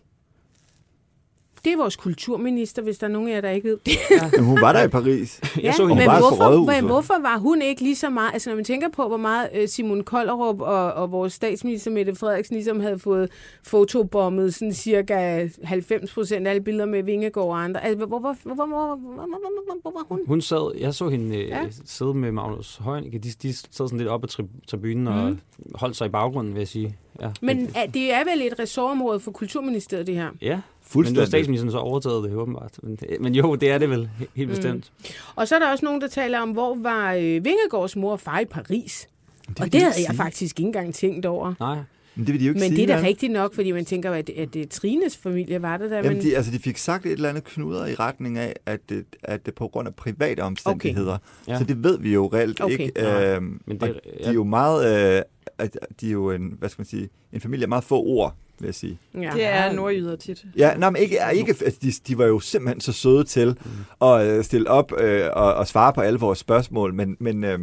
Det er vores kulturminister, hvis der er nogen af jer, der ikke ved det. Men hun var der i Paris. Jeg så hende men hvorfor, men hvorfor var hun ikke lige så meget... Altså, når man tænker på, hvor meget øh, Simon Kollerup og, og vores statsminister Mette Frederiksen ligesom havde fået fotobommet sådan cirka 90 procent af alle billeder med Vingegaard og andre. Altså, hvor, hvor, hvor, hvor, hvor, hvor, hvor, hvor, hvor var hun? Hun sad, jeg så hende øh, Ja. ja. sidde med Magnus Heunicke. De, de sad sådan lidt op ad tri- tribunen mm. og holdt sig i baggrunden, vil jeg sige. Ja. Men er, det er vel et ressortområde for Kulturministeriet, det her? Ja, men nu har statsministeren så overtaget det, åbenbart. Men, men jo, det er det vel he- helt bestemt. Og så er der også nogen, der taler om, hvor var øh, Vingegaards mor og far i Paris? Det Og det de havde ikke jeg sige. faktisk ikke engang tænkt over. Nej, Men det vil de jo ikke Men sige. det er da rigtigt nok, fordi man tænker, at, at, at Trines familie var der der. Jamen, men... de, altså, de fik sagt et eller andet knuder i retning af, at det, at det på grund af private omstændigheder. Okay. Ja. Så det ved vi jo reelt Okay. ikke. Øhm, men det- de ja. er jo meget, øh, at de er jo en, hvad skal man sige, en familie af meget få ord, vil jeg sige. ja. Det er nordjyder tit. Ja, nej, men ikke, ikke altså, de, de var jo simpelthen så søde til Mm. at øh, stille op øh, og, og svare på alle vores spørgsmål, men, men, øh,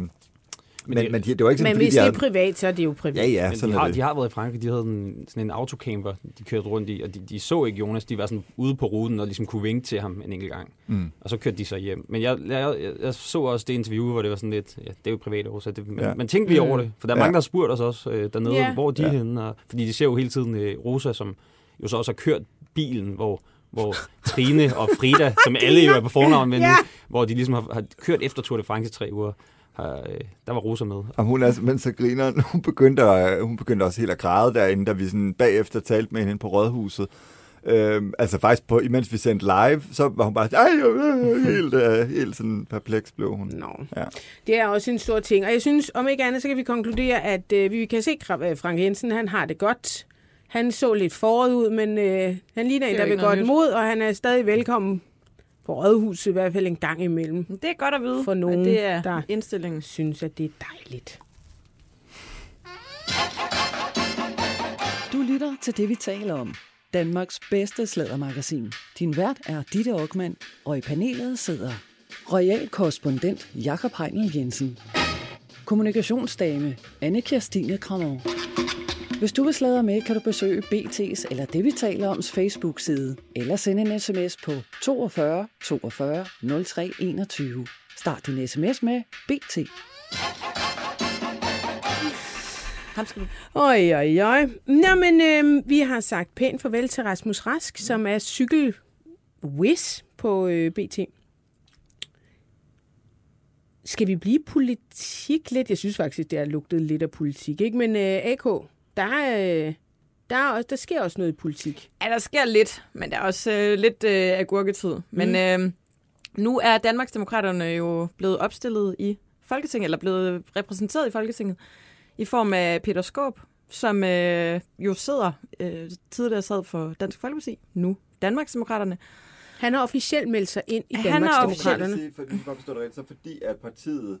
men, men, det- men de, det var ikke sådan, Men hvis de det er privat, så er det jo privat. Ja, ja, men sådan de har, det. de har været i Frankrig. De havde en, sådan en autocamper, de kørte rundt i, og de, de så ikke Jonas. De var sådan ude på ruten og ligesom kunne vinke til ham en enkelt gang. Mm. Og så kørte de så hjem. Men jeg, jeg, jeg, jeg så også det interview, hvor det var sådan lidt, ja, det er jo privat årsag. Det, men, Ja. men tænkte vi over det, for der er Ja. mange, der har spurgt os også øh, dernede, Ja. hvor de Ja. henne. Og, fordi de ser jo hele tiden øh, Rosa, som jo så også har kørt bilen, hvor hvor Trine og Frida, som alle jo er på fornavn med nu, Ja. hvor de ligesom har, har kørt efter Tour de France i tre uger, har, øh, der var Rosa med. Og hun er simpelthen så griner. Hun begyndte, at, hun begyndte også helt at græde derinde, da vi sådan bagefter talte med hende på Rådhuset. Øhm, altså faktisk, på, imens vi sendte live, så var hun bare ej, øh, helt, øh, helt sådan perpleks blev hun. Nå. Ja. Det er også en stor ting. Og jeg synes, om ikke andet, så kan vi konkludere, at øh, vi kan se, at Frank Jensen, han har det godt. Han så lidt foråret ud, men øh, han ligner en, er der vil godt mod, og han er stadig velkommen på Rådhuset, i hvert fald en gang imellem. Det er godt at vide, For nogen, at det er der- indstillingen. Synes, at det er dejligt. Du lytter til det, vi taler om. Danmarks bedste slædermagasin. Din vært er Ditte Aukmann, og i panelet sidder royal korrespondent Jakob Heinel Jensen. Kommunikationsdame Anne Kirstine Kramon. Hvis du vil sladre med, kan du besøge BT's eller det, vi taler oms Facebook-side, eller sende en sms på 42 42 03 21. Start din sms med BT. Ham skal du. Oj, oj, oj. Nå, men øh, vi har sagt pænt farvel til Rasmus Rask, som er cykelwiz på øh, BT. Skal vi blive politik lidt? Jeg synes faktisk, det har lugtet lidt af politik, ikke? Men øh, AK, der, er, øh, der, er også, der sker også noget i politik. Ja, der sker lidt, men der er også øh, lidt øh, agurketid. Men øh, nu er Danmarksdemokraterne jo blevet opstillet i Folketinget, eller blevet repræsenteret i Folketinget, i form af Peter Skåb, som øh, jo sidder øh, tidligere sad for Dansk Folkeparti, nu Danmarksdemokraterne. Han har officielt meldt sig ind i Han har Danmarksdemokraterne. Sige, fordi, for det rigtigt, så fordi at partiet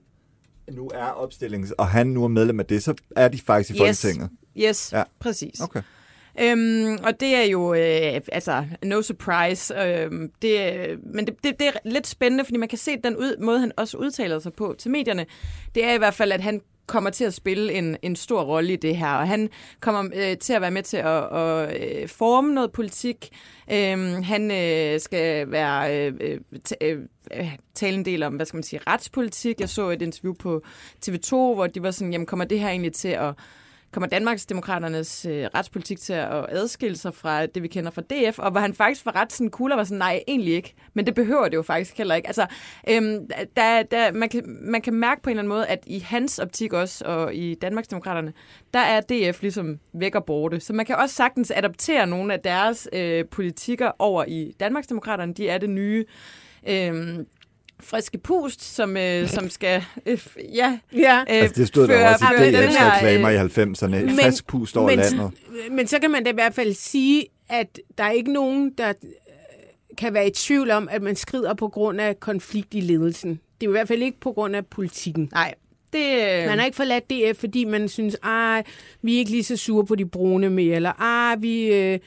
nu er opstillings, og han nu er medlem af det, så er de faktisk i Yes. Folketinget. Yes, Ja. præcis. Okay. Øhm, og det er jo, øh, altså, no surprise. Øhm, det, men det, det, det er lidt spændende, fordi man kan se den ud, måde, han også udtaler sig på til medierne. Det er i hvert fald, at han kommer til at spille en, en stor rolle i det her, og han kommer øh, til at være med til at, at øh, forme noget politik. Øhm, han øh, skal være øh, øh, øh, øh tale en del om, hvad skal man sige, retspolitik. Jeg så et interview på TV2, hvor de var sådan, jamen kommer det her egentlig til at kommer Danmarksdemokraternes øh, retspolitik til at adskille sig fra det, vi kender fra DF, og hvor han faktisk var ret sådan cool og var sådan, nej, egentlig ikke. Men det behøver det jo faktisk heller ikke. Altså, øhm, der, der, man, kan, man kan mærke på en eller anden måde, at i hans optik også, og i Danmarksdemokraterne, der er DF ligesom væk og borte. Så man kan også sagtens adoptere nogle af deres øh, politikker over i Danmarksdemokraterne. De er det nye... Øhm, friske pust, som, øh, som skal øh, ja, Ja. øh, Altså, det stod der føre- også føre i den DF's her, reklamer øh, i 90'erne. Et men- frisk pust over men, landet. Men så kan man da i hvert fald sige, at der er ikke nogen, der øh, kan være i tvivl om, at man skrider på grund af konflikt i ledelsen. Det er i hvert fald ikke på grund af politikken. Nej, det... øh, Man har ikke forladt DF, fordi man synes, ah, vi er ikke lige så sure på de brune mere, eller ah, vi øh,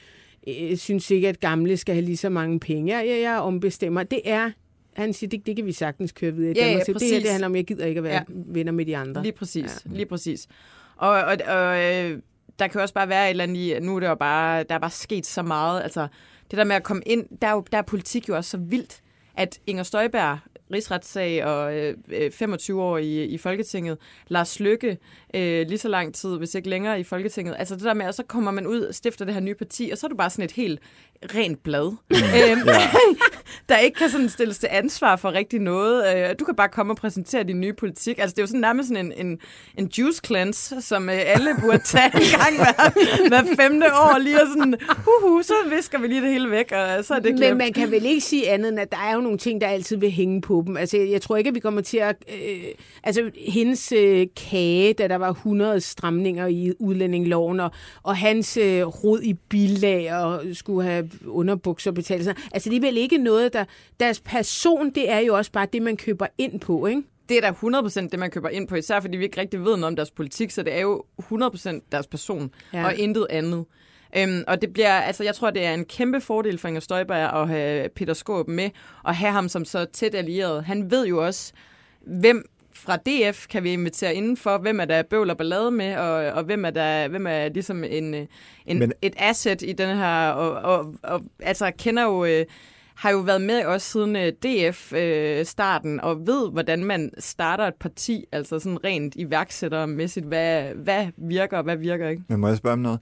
øh, synes ikke, at gamle skal have lige så mange penge. Jeg, jeg, jeg ombestemmer. Det er, han siger, det, det kan vi sagtens køre videre. Ja, ja. Så det her, præcis. det handler om, jeg gider ikke at være Ja. venner med de andre. Lige præcis, ja. lige præcis. Og, og, og øh, der kan også bare være et eller andet i, nu er det jo bare, der er bare sket så meget. Altså, det der med at komme ind, der er, jo, der er politik jo også så vildt, at Inger Støjberg, rigsretssag og øh, øh, 25 år i, i Folketinget, Lars Lykke, øh, lige så lang tid, hvis ikke længere i Folketinget. Altså det der med, at så kommer man ud og stifter det her nye parti, og så er du bare sådan et helt rent blad. øhm, der ikke kan sådan stilles til ansvar for rigtig noget. Øh, Du kan bare komme og præsentere din nye politik. Altså, det er jo sådan nærmest sådan en, en, en juice cleanse, som øh, alle burde tage en gang hver, hver femte år. Lige og sådan, uhu, så visker vi lige det hele væk, og så er det Men glemt. man kan vel ikke sige andet, end at der er jo nogle ting, der altid vil hænge på dem. Altså, jeg, tror ikke, at vi kommer til at... Øh, altså, hendes øh, kage, da der var 100 stramninger i udlændingloven, og, og hans øh, rod i bilag og skulle have underbukser betalt. Sådan. Altså, det er vel ikke noget, der... Deres person, det er jo også bare det, man køber ind på, ikke? det er da 100% det, man køber ind på, især fordi vi ikke rigtig ved noget om deres politik, så det er jo 100% deres person, ja. og intet andet. Øhm, og det bliver, altså jeg tror, det er en kæmpe fordel for Inger Støjberg at have Peter Skåb med, og have ham som så tæt allieret. Han ved jo også, hvem fra DF kan vi invitere indenfor, hvem er der bøvl og ballade med, og, og hvem er der hvem er ligesom en, øh, en, Men- et asset i den her, og, og, og altså kender jo... Øh, har jo været med også siden øh, DF-starten, og ved, hvordan man starter et parti, altså sådan rent iværksættermæssigt, hvad, hvad virker og hvad virker ikke. Men må jeg spørge om noget?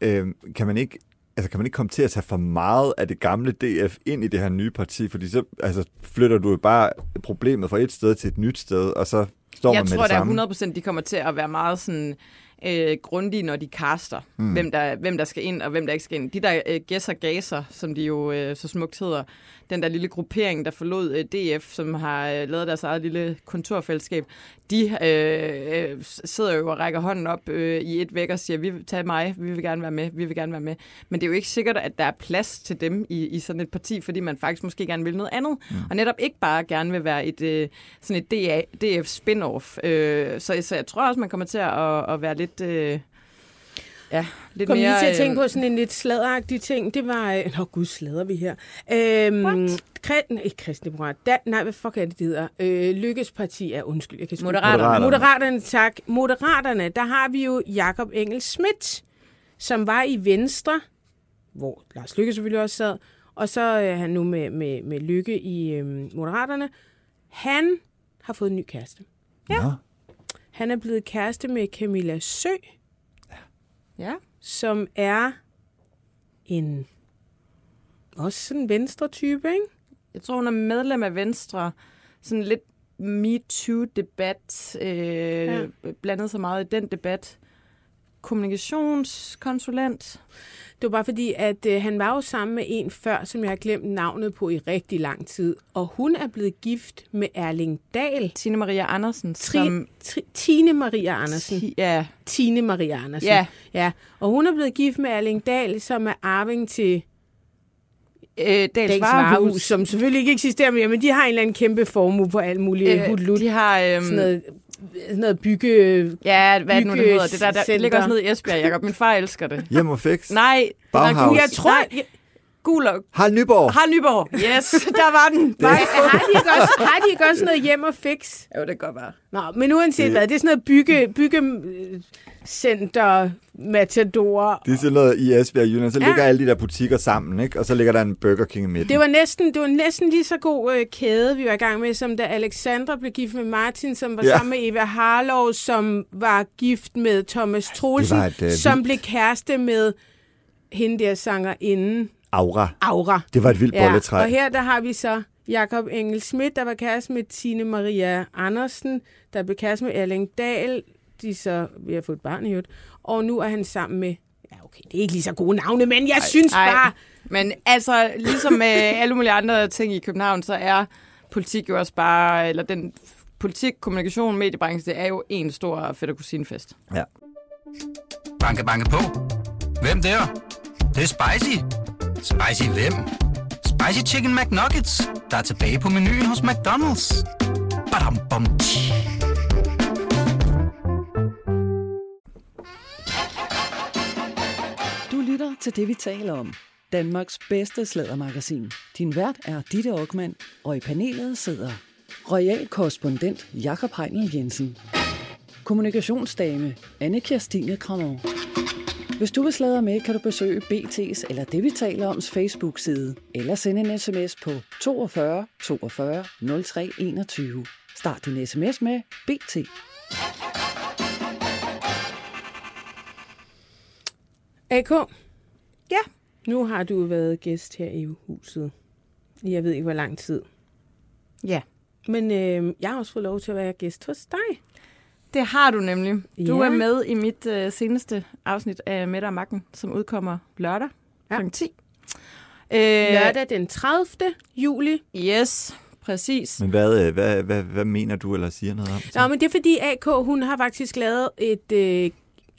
Øh, kan man ikke Altså, kan man ikke komme til at tage for meget af det gamle DF ind i det her nye parti? Fordi så altså, flytter du jo bare problemet fra et sted til et nyt sted, og så står Jeg man med tror, det der samme. er 100% de kommer til at være meget sådan øh, grundige, når de caster, Hmm. mm. hvem, der, hvem der skal ind og hvem der ikke skal ind. De der øh, gæsser gaser, som de jo øh, så smukt hedder, den der lille gruppering, der forlod øh, DF, som har øh, lavet deres eget lille kontorfællesskab, de øh, øh, sidder jo og rækker hånden op øh, i et væk og siger, vi tag mig, vi vil gerne være med, vi vil gerne være med. Men det er jo ikke sikkert, at der er plads til dem i, i sådan et parti, fordi man faktisk måske gerne vil noget andet, mm. og netop ikke bare gerne vil være et øh, sådan et DA, DF spin-off. Øh, så, så jeg tror også, man kommer til at, at være lidt... Øh, Ja, lidt Kom mere... lige til at øh, tænke på sådan en lidt sladderagtig ting. Det var... øh, Nå gud, slader vi her. Øhm, Kri- ikke kristendemokrat. Da, nej, hvad fuck er det, det hedder? Øh, Lykkes parti er undskyld. Jeg kan Moderaterne. Moderaterne. Moderaterne, tak. Moderaterne, der har vi jo Jakob Engel Schmidt, som var i Venstre, hvor Lars Lykke selvfølgelig også sad, og så er han nu med, med, med Lykke i øhm, Moderaterne. Han har fået en ny kæreste. Ja. Han er blevet kæreste med Camilla Sø, Ja. som er en også sådan en venstre type, ikke? Jeg tror, hun er medlem af Venstre. Sådan lidt MeToo-debat. Øh, ja. Blandet så meget i den debat. Kommunikationskonsulent. Det var bare fordi, at øh, han var jo sammen med en før, som jeg har glemt navnet på i rigtig lang tid. Og hun er blevet gift med Erling Dahl. Tine Maria Andersen, Tri- som... Tri- Tine Maria Andersen. Ti- Ja, Tine Maria Andersen. Ja. ja. Og hun er blevet gift med Erling Dahl, som er arving til øh, Dals Dagens Varehus, som selvfølgelig ikke eksisterer mere, men de har en eller anden kæmpe formue på alt muligt øh, hudlut. de har... Øhm, Sådan noget, sådan noget bygge... Ja, hvad er det nu, det hedder? Det, der, der, Byggecenter. ligger også nede i Esbjerg, Jacob. Min far elsker det. Hjem og fix. Nej, Bauhaus. Jeg tror, Nej. jeg, gul og... Harald Nyborg. Har Nyborg. Yes, der var den. har, de ikke også, har de ikke også noget hjem og fix? Jo, det kan godt være. Nå, men uanset Det- hvad, det er sådan noget bygge, bygge center, matador. Det er sådan noget i Esbjerg og Jylland. Så Ja. ligger alle de der butikker sammen, ikke? Og så ligger der en Burger King i midten. Det var næsten, det var næsten lige så god øh, kæde, vi var i gang med, som da Alexandra blev gift med Martin, som var Ja. ja. sammen med Eva Harlov, som var gift med Thomas Troelsen, et, øh, som vildt- blev kæreste med hende der sanger inden Aura. Aura. Det var et vildt Ja, bolletræ. og her der har vi så Jakob Engel Schmidt, der var kæreste med Tine Maria Andersen, der blev kæreste med Erling Dahl. De så vi har fået et barn i øvrigt. Og nu er han sammen med... Ja, okay, det er ikke lige så gode navne, men jeg ej, synes ej. bare... Men altså, ligesom med alle mulige andre ting i København, så er politik jo også bare, eller den politik, kommunikation, mediebranche, det er jo en stor fætter kusinefest. Ja. Banke, banke på. Hvem der? Det, det er spicy. Spicy hvem? Spicy Chicken McNuggets, der er tilbage på menuen hos McDonald's. Badum, bom, tji. Du lytter til det, vi taler om. Danmarks bedste slædermagasin. Din vært er Ditte Aukmann, og i panelet sidder royal korrespondent Jakob Heinel Jensen. Kommunikationsdame Anne Kirstine Kramov, hvis du vil sladre med, kan du besøge BT's eller det, vi taler oms Facebook-side, eller sende en sms på 42 42 03 21. Start din sms med BT. AK, Ja. nu har du været gæst her i huset. Jeg ved ikke, hvor lang tid. Ja. Men øh, jeg har også fået lov til at være gæst hos dig. Det har du nemlig. Du Ja. er med i mit øh, seneste afsnit af Mette og Magten, som udkommer lørdag Ja. kl. 10. Øh, Lørdag den 30. juli. Yes, præcis. Men hvad, øh, hvad, hvad, hvad mener du, eller siger noget om? det? Nå, men det er fordi AK, hun har faktisk lavet et, øh,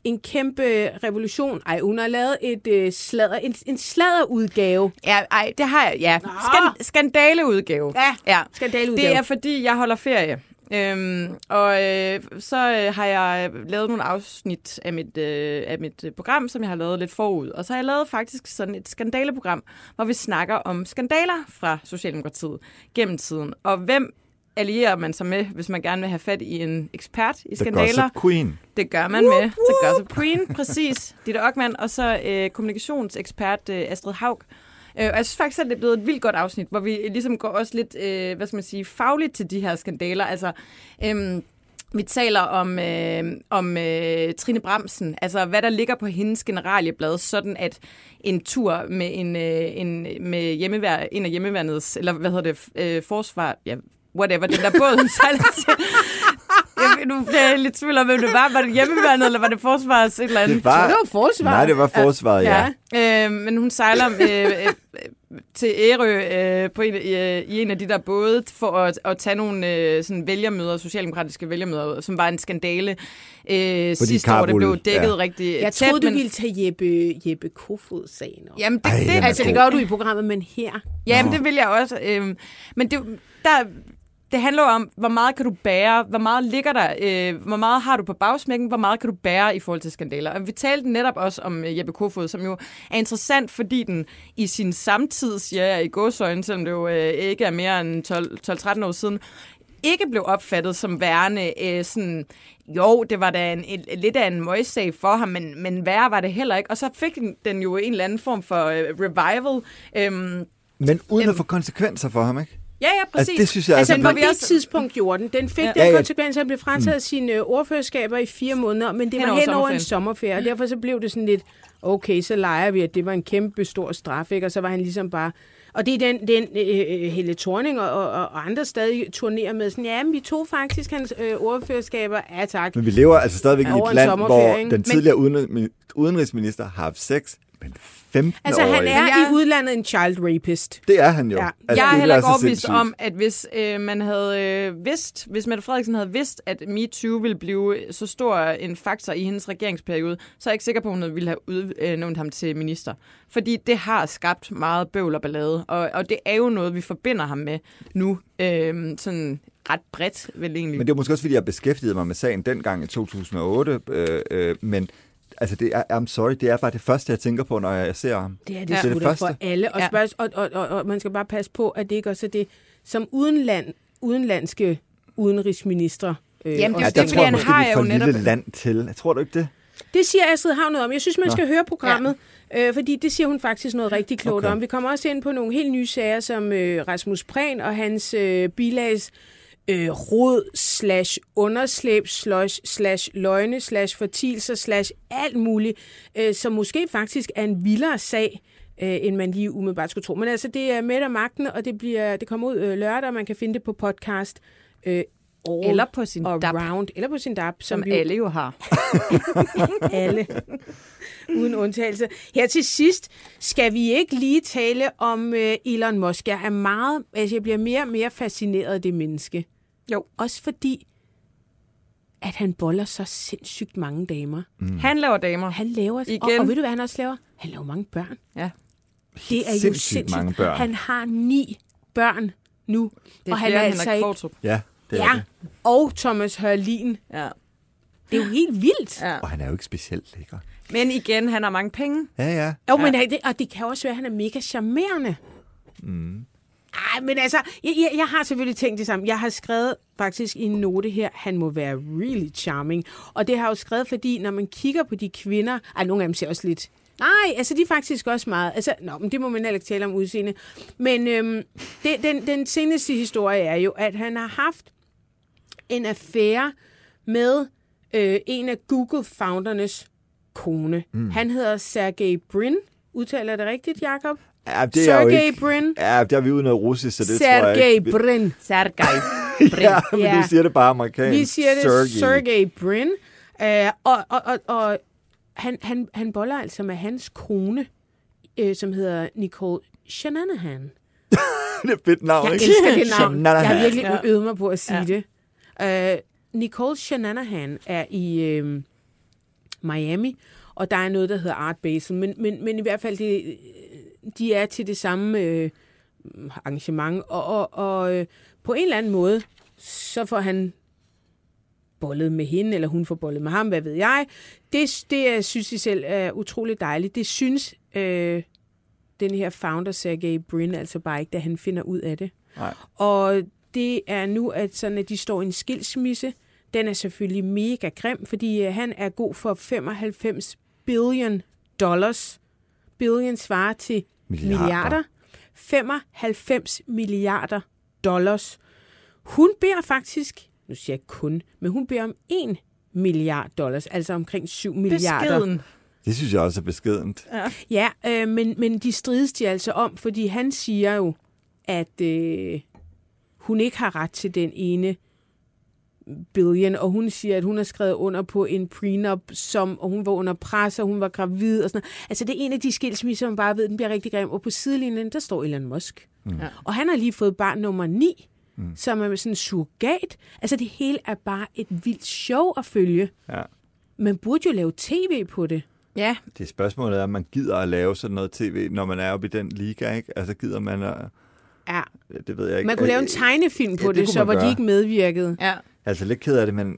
en kæmpe revolution. Ej, hun har lavet et øh, sladder, en, en sladderudgave. Ja, ej, det har jeg, ja. Skan- skandaleudgave. Ja, Ja, skandaleudgave. det er fordi, jeg holder ferie. Øhm, og øh, så øh, har jeg lavet nogle afsnit af mit, øh, af mit øh, program, som jeg har lavet lidt forud. Og så har jeg lavet faktisk sådan et skandaleprogram, hvor vi snakker om skandaler fra Socialdemokratiet gennem tiden. Og hvem allierer man sig med, hvis man gerne vil have fat i en ekspert i The skandaler? Gossip Queen. Det gør man med The Gossip Queen, præcis. Ditte Ockmann, og så øh, kommunikationsekspert øh, Astrid Haug. Øh, og jeg synes faktisk, at det er blevet et vildt godt afsnit, hvor vi ligesom går også lidt, øh, hvad skal man sige, fagligt til de her skandaler. Altså, øh, vi taler om, øh, om øh, Trine Bremsen, altså hvad der ligger på hendes generalieblad, sådan at en tur med en, øh, en med hjemmevær, en af hjemmeværnets, eller hvad hedder det, øh, forsvar, ja, whatever, den der båd, hun sejler til. Jeg, nu bliver jeg lidt tvivl om, hvem det var. Var det hjemmeværnet, eller var det forsvars et eller andet? Det var, det var forsvar. nej, det var forsvaret, ja. Ja. Øh, men hun sejler øh, øh, til Ærø øh, på en, øh, i en af de der både for at, at tage nogle øh, sådan vælgermøder, socialdemokratiske vælgermøder, som var en skandale øh, sidste år. Det blev dækket ja. rigtig Jeg tæt. troede, du men- ville tage Jeppe, Jeppe Kofod-sagen op. Jamen, det, Ej, det, er altså, det gør du i programmet, men her. Jamen, det vil jeg også. Øhm, men det, der, det handler jo om, hvor meget kan du bære, hvor meget ligger der, øh, hvor meget har du på bagsmækken, hvor meget kan du bære i forhold til skandaler. Og vi talte netop også om øh, Jeppe Kofod, som jo er interessant, fordi den i sin samtid, siger jeg i gåsøjne, selvom det jo øh, ikke er mere end 12-13 år siden, ikke blev opfattet som værende øh, sådan, jo, det var da en, en, lidt af en møgssag for ham, men, men værre var det heller ikke. Og så fik den, den jo en eller anden form for øh, revival. Øhm, Men uden Øhm. at få konsekvenser for ham, ikke? Ja, ja, præcis. Altså, det synes jeg Altså, altså, på det også- tidspunkt gjorde den. Den fik Ja. ja. Ja, den ja. konsekvens, at han blev frataget mm. sine øh, ordførerskaber i fire måneder, men det Hen var hen over en sommerferie, og derfor så blev det sådan lidt, okay, så leger vi, at det var en kæmpe stor straf, ikke? og så var han ligesom bare... Og det er den, den øh, Helle Thorning og, og, og andre stadig turnerer med sådan, ja, men vi tog faktisk hans øh, ordførerskaber. Ja, tak. Men vi lever altså stadigvæk i et land, hvor ikke? den tidligere udenrigs- udenrigsminister har haft sex med en 15 Altså, han er jeg- i udlandet en child rapist. Det er han jo. Ja. Altså, jeg er heller er ikke overbevist sindssygt. om, at hvis øh, man havde øh, vidst, hvis Mette Frederiksen havde vidst, at MeToo ville blive så stor en faktor i hendes regeringsperiode, så er jeg ikke sikker på, at hun ville have udnævnt ham til minister. Fordi det har skabt meget bøvl og ballade, og, og det er jo noget, vi forbinder ham med nu, øh, sådan ret bredt vel egentlig. Men det er måske også, fordi jeg beskæftigede mig med sagen dengang i 2008, øh, øh, men altså, det er, I'm sorry, det er bare det første, jeg tænker på, når jeg ser ham. Det er det, Ja. Det er det det for første. alle. Og, ja. og, og, og, og man skal bare passe på, at det ikke også er det, som udenland, udenlandske udenrigsminister øh, Jamen, det er jo Ja, det, der fordi han måske, har vi er jo netop- lille land til. Jeg tror du ikke det? Det siger Astrid Havn noget om. Jeg synes, man Nå. skal høre programmet, ja. øh, fordi det siger hun faktisk noget rigtig klogt okay. om. Vi kommer også ind på nogle helt nye sager, som øh, Rasmus Prehn og hans øh, bilags øh, rod slash underslæb slash, slash løgne slash fortielser slash alt muligt, øh, som måske faktisk er en vildere sag, øh, end man lige umiddelbart skulle tro. Men altså, det er med af magten, og det, bliver, det kommer ud øh, lørdag, og man kan finde det på podcast. Øh, Eller på sin DAP, around, eller på sin DAP, som vi jo- alle jo har. alle. Uden undtagelse. Her til sidst skal vi ikke lige tale om uh, Elon Musk. Jeg er meget, altså jeg bliver mere og mere fascineret af det menneske. Jo. Også fordi, at han boller så sindssygt mange damer. Mm. Han laver damer. Han laver, og, Igen. og ved du, hvad han også laver? Han laver mange børn. Ja. Det er jo Sindssygt sindssygt. mange børn. Han har ni børn nu. Det er og han er altså ikke... Kvartrup. Ja, det er Ja, det. og Thomas Hørlin. Ja. Det er jo helt vildt. ja. Og han er jo ikke specielt lækker. Men igen, han har mange penge. Ja, ja. Jo, men det, og det kan også være, at han er mega charmerende. Mm. Ej, men altså, jeg, jeg, jeg har selvfølgelig tænkt det samme. Jeg har skrevet faktisk i en note her, han må være really charming. Og det har jeg jo skrevet, fordi når man kigger på de kvinder, ej, nogle af dem ser også lidt... Nej, altså de er faktisk også meget... Altså, nå, men det må man heller ikke tale om udseende. Men øhm, det, den, den seneste historie er jo, at han har haft en affære med øh, en af Google-foundernes kone. Mm. Han hedder Sergey Brin. Udtaler det rigtigt, Jacob? Ja, det er jo Sergey ikke... Brin. Ja, der er vi ude noget russisk, så det tror jeg ikke. Brin. Sergej. Ja, men Ja. du siger det bare amerikansk. Vi siger det Sergey. Sergey Brin. Uh, og og, og, og han, han, han boller altså med hans kone, øh, som hedder Nicole Shananahan. det er et fedt navn, Jeg ikke? elsker det navn. Jeg har virkelig Ja. øvet mig på at sige Ja. det. Uh, Nicole Shananahan er i øh, Miami, og der er noget, der hedder Art Basel, men, men, men i hvert fald, det, de er til det samme øh, arrangement, og, og, og øh, på en eller anden måde, så får han bollet med hende, eller hun får bollet med ham, hvad ved jeg. Det, det synes jeg selv er utroligt dejligt. Det synes øh, den her founder, Sergey Brin, altså bare ikke, da han finder ud af det. Nej. Og det er nu, at, sådan, at de står i en skilsmisse. Den er selvfølgelig mega grim, fordi øh, han er god for 95 billion dollars. Billion svarer til Milliarder. milliarder. 95 milliarder dollars. Hun beder faktisk, nu siger jeg kun, men hun beder om 1 milliard dollars, altså omkring 7 milliarder. Beskeden. Det synes jeg også er beskedent. Ja, øh, men, men de strides de altså om, fordi han siger jo, at øh, hun ikke har ret til den ene billion, og hun siger, at hun har skrevet under på en prenup, som, og hun var under pres, og hun var gravid og sådan noget. Altså, det er en af de skilsmisser, man bare ved, den bliver rigtig grim. Og på sidelinjen, der står Elon Musk. Mm. Ja. Og han har lige fået barn nummer 9, mm. som er sådan en surrogat. Altså, det hele er bare et vildt show at følge. Ja. Man burde jo lave tv på det. Ja, Det spørgsmålet er, om man gider at lave sådan noget tv, når man er oppe i den liga, ikke? Altså gider man at... Ja, Det ved jeg ikke. man kunne lave en Øh, tegnefilm på ja, det det, så hvor de gøre. ikke medvirkede. ja. Altså lidt ked af det, men...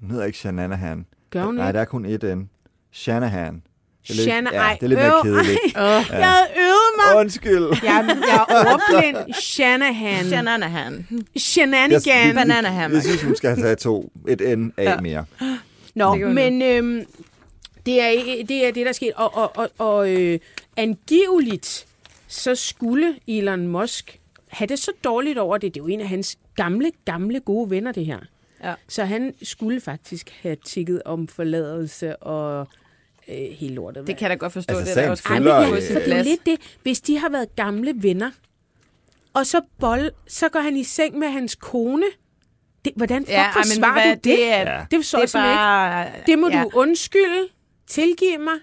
Hun hedder ikke Shananahan. Gør hun Nej, ikke? der er kun et N. Shanahan. Det er lidt, Shanna, ja, ej, det er lidt mere øv, kedeligt. ej, Jeg havde øvet mig. Undskyld. Jeg, jeg er ordblind. Shanahan. Shananahan. Shenanigan. Jeg- Banana hammock. Jeg synes, hun skal have taget to. Et N af Ja. mere. Nå, Det men øhm, det, er, det er det, der er sket. Og, og, og, og øh, angiveligt, så skulle Elon Musk have det så dårligt over det. Det er jo en af hans gamle, gamle gode venner, det her. Ja. Så han skulle faktisk have tikket om forladelse og øh, hele lortet. Det kan jeg da godt forstå. Altså, det er da også Ej, men jeg, øh, det er jo lidt det. Hvis de har været gamle venner, og så, bold, så går han i seng med hans kone. Det, hvordan fuck Ja, ej, men forsvarer hvad, du det? det er, Ja. Det forstår det jeg er bare... ikke. Det må ja. du undskylde, tilgive mig.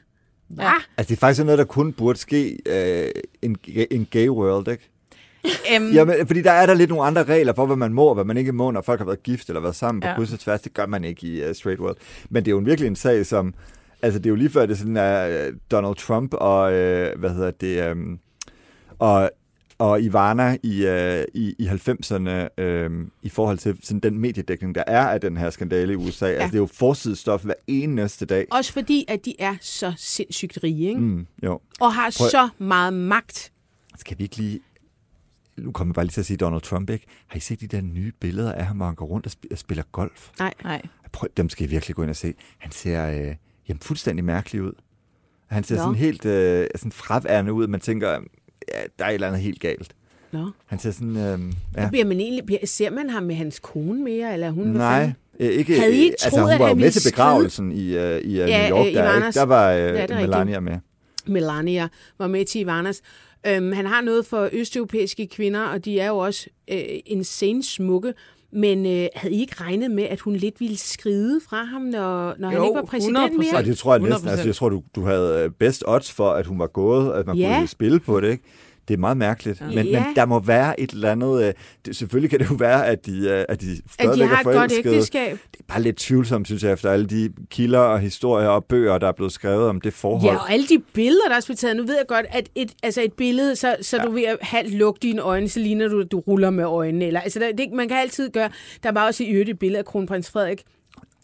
Ja. Altså, det er faktisk noget, der kun burde ske øh, en, en gay world, ikke? Øhm, Jamen, fordi der er der lidt nogle andre regler for, hvad man må og hvad man ikke må, når folk har været gift eller været sammen på Ja. kryds og tværs. Det gør man ikke i uh, straight world. Men det er jo virkelig en sag, som... Altså, det er jo lige før, det sådan er uh, Donald Trump og, uh, hvad hedder det, um, og, og Ivana i, uh, i, i 90'erne um, i forhold til sådan den mediedækning, der er af den her skandale i USA. Ja. Altså, det er jo forsidestof hver eneste dag. Også fordi, at de er så sindssygt rige, ikke? Mm, jo. og har Prøv- så meget magt. Skal vi ikke lige... Nu kommer jeg bare lige til at sige Donald Trump, ikke? Har I set de der nye billeder af ham, hvor han går rundt og sp- og spiller golf? Nej. Nej. Prøv, dem skal I virkelig gå ind og se. Han ser øh, jamen, fuldstændig mærkelig ud. Han ser Nå. sådan helt øh, sådan fraværende ud. Man tænker, ja, der er et eller andet helt galt. Nå. Han ser sådan... Øh, Ja. Bliver man egentlig, bliver, ser man ham med hans kone mere, eller er hun? Nej, øh, ikke, Havde I ikke altså, troet, hun at var jo han med til begravelsen i, øh, i øh, Ja, New York. øh, der, Ivanas. ikke? der var øh, Ja, Melania med. Melania var med til Ivanas. Øhm, han har noget for østeuropæiske kvinder, og de er jo også øh, insane smukke. Men øh, havde I ikke regnet med, at hun lidt ville skride fra ham, når, når han Jo, ikke var præsident 100%. mere? Og det tror jeg næsten, 100%. altså jeg tror, du, du havde øh, bedst odds for, at hun var gået, at man Ja. kunne spille på det, ikke? Det er meget mærkeligt, men, Ja. men der må være et eller andet... Øh, det, selvfølgelig kan det jo være, at de, øh, at de At stadigvæk de har et godt forelskede. ægteskab. Det er bare lidt tvivlsomt, synes jeg, efter alle de kilder og historier og bøger, der er blevet skrevet om det forhold. Ja, og alle de billeder, der er blevet taget. Nu ved jeg godt, at et, altså et billede, så, så ja. du ved at halvt lukke dine øjne, så ligner du, at du ruller med øjnene. Eller, altså, der, det, man kan altid gøre. Der var også i øvrigt et billede af kronprins Frederik,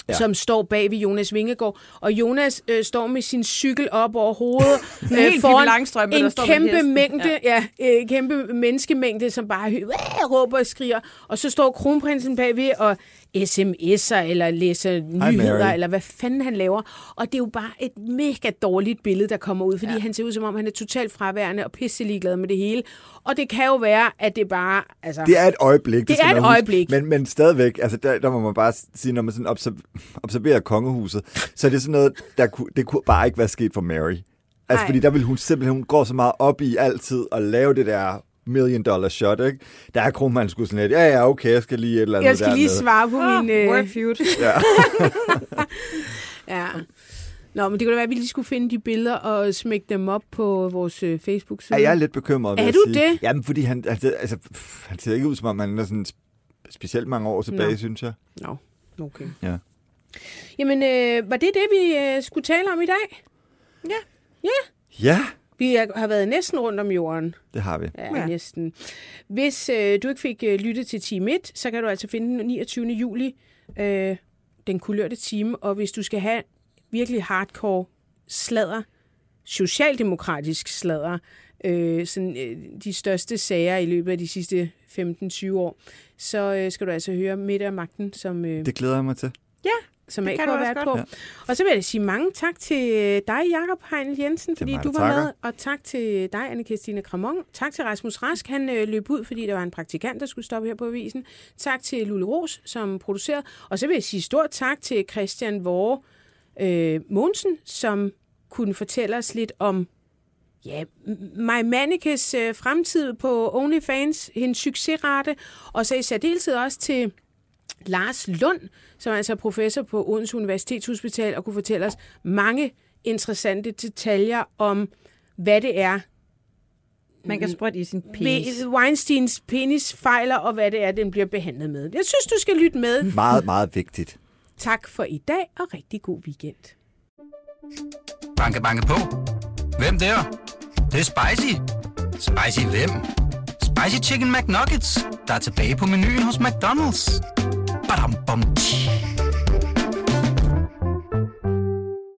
Ja. som står bag ved Jonas Vingegaard. Og Jonas øh, står med sin cykel op over hovedet, øh, Helt Pippi Langstrømpe, der en står kæmpe mængde, ja. ja øh, kæmpe menneskemængde, som bare øh, råber og skriger. Og så står kronprinsen bagved og sms'er, eller læser nyheder, Mary. eller hvad fanden han laver. Og det er jo bare et mega dårligt billede, der kommer ud, fordi ja. han ser ud som om, han er totalt fraværende og pisselig glad med det hele. Og det kan jo være, at det bare... Altså, Det er et øjeblik. Det skal er et huske. øjeblik. Men, men stadigvæk, altså der, der må man bare sige, når man sådan observ- observerer kongehuset, så er det sådan noget, der kunne, det kunne bare ikke være sket for Mary. Altså, Ej. fordi der vil hun simpelthen, hun går så meget op i altid at lave det der million dollar shot, ikke? Der er kronmanden sgu sådan lidt, ja, ja, okay, jeg skal lige et eller andet jeg skal lige dernede. svare på Ah, min... Øh, Word feud. ja. Nå, men det kunne da være, at vi lige skulle finde de billeder og smække dem op på vores øh, Facebook-side. Ja, jeg er lidt bekymret, Er du sige. det? Jamen, fordi han, altså, altså, pff, han ser ikke ud, som om han er sådan sp- specielt mange år tilbage, Nå. synes jeg. Nå, okay. Ja. Jamen, øh, var det det, vi øh, skulle tale om i dag? Ja, Vi er, har været næsten rundt om jorden. det har vi. Ja, Ja. ja. næsten. Hvis øh, du ikke fik øh, lyttet til time 1, så kan du altså finde den 29. juli, øh, den kulørte time. Og hvis du skal have virkelig hardcore sladder, socialdemokratisk sladder, øh, sådan, øh, de største sager i løbet af de sidste 15-20 år, så øh, skal du altså høre Midt af Magten, som, øh, Det glæder jeg mig til. Som det AK har været på. Ja. Og så vil jeg sige mange tak til dig, Jakob Heinl Jensen, fordi mig, du var takker. med. Og tak til dig, anne Christine Kramon. Tak til Rasmus Rask, han øh, løb ud, fordi der var en praktikant, der skulle stoppe her på avisen. Tak til Lulle Ros, som producerede. Og så vil jeg sige stort tak til Christian Vore øh, Mogensen, som kunne fortælle os lidt om ja, My Manikes øh, fremtid på OnlyFans, hendes succesrate, og så i særdeleshed også til Lars Lund, som altså er professor på Odense Universitetshospital, og kunne fortælle os mange interessante detaljer om, hvad det er, Man kan sprøjte i sin penis. Weinsteins penis fejler, og hvad det er, den bliver behandlet med. Jeg synes, du skal lytte med. Meget, meget vigtigt. Tak for i dag, og rigtig god weekend. Banke, banke på. Hvem der? Det, det er spicy. Spicy hvem? Spicy Chicken McNuggets, der er tilbage på menuen hos McDonald's. Badum, bom, tji.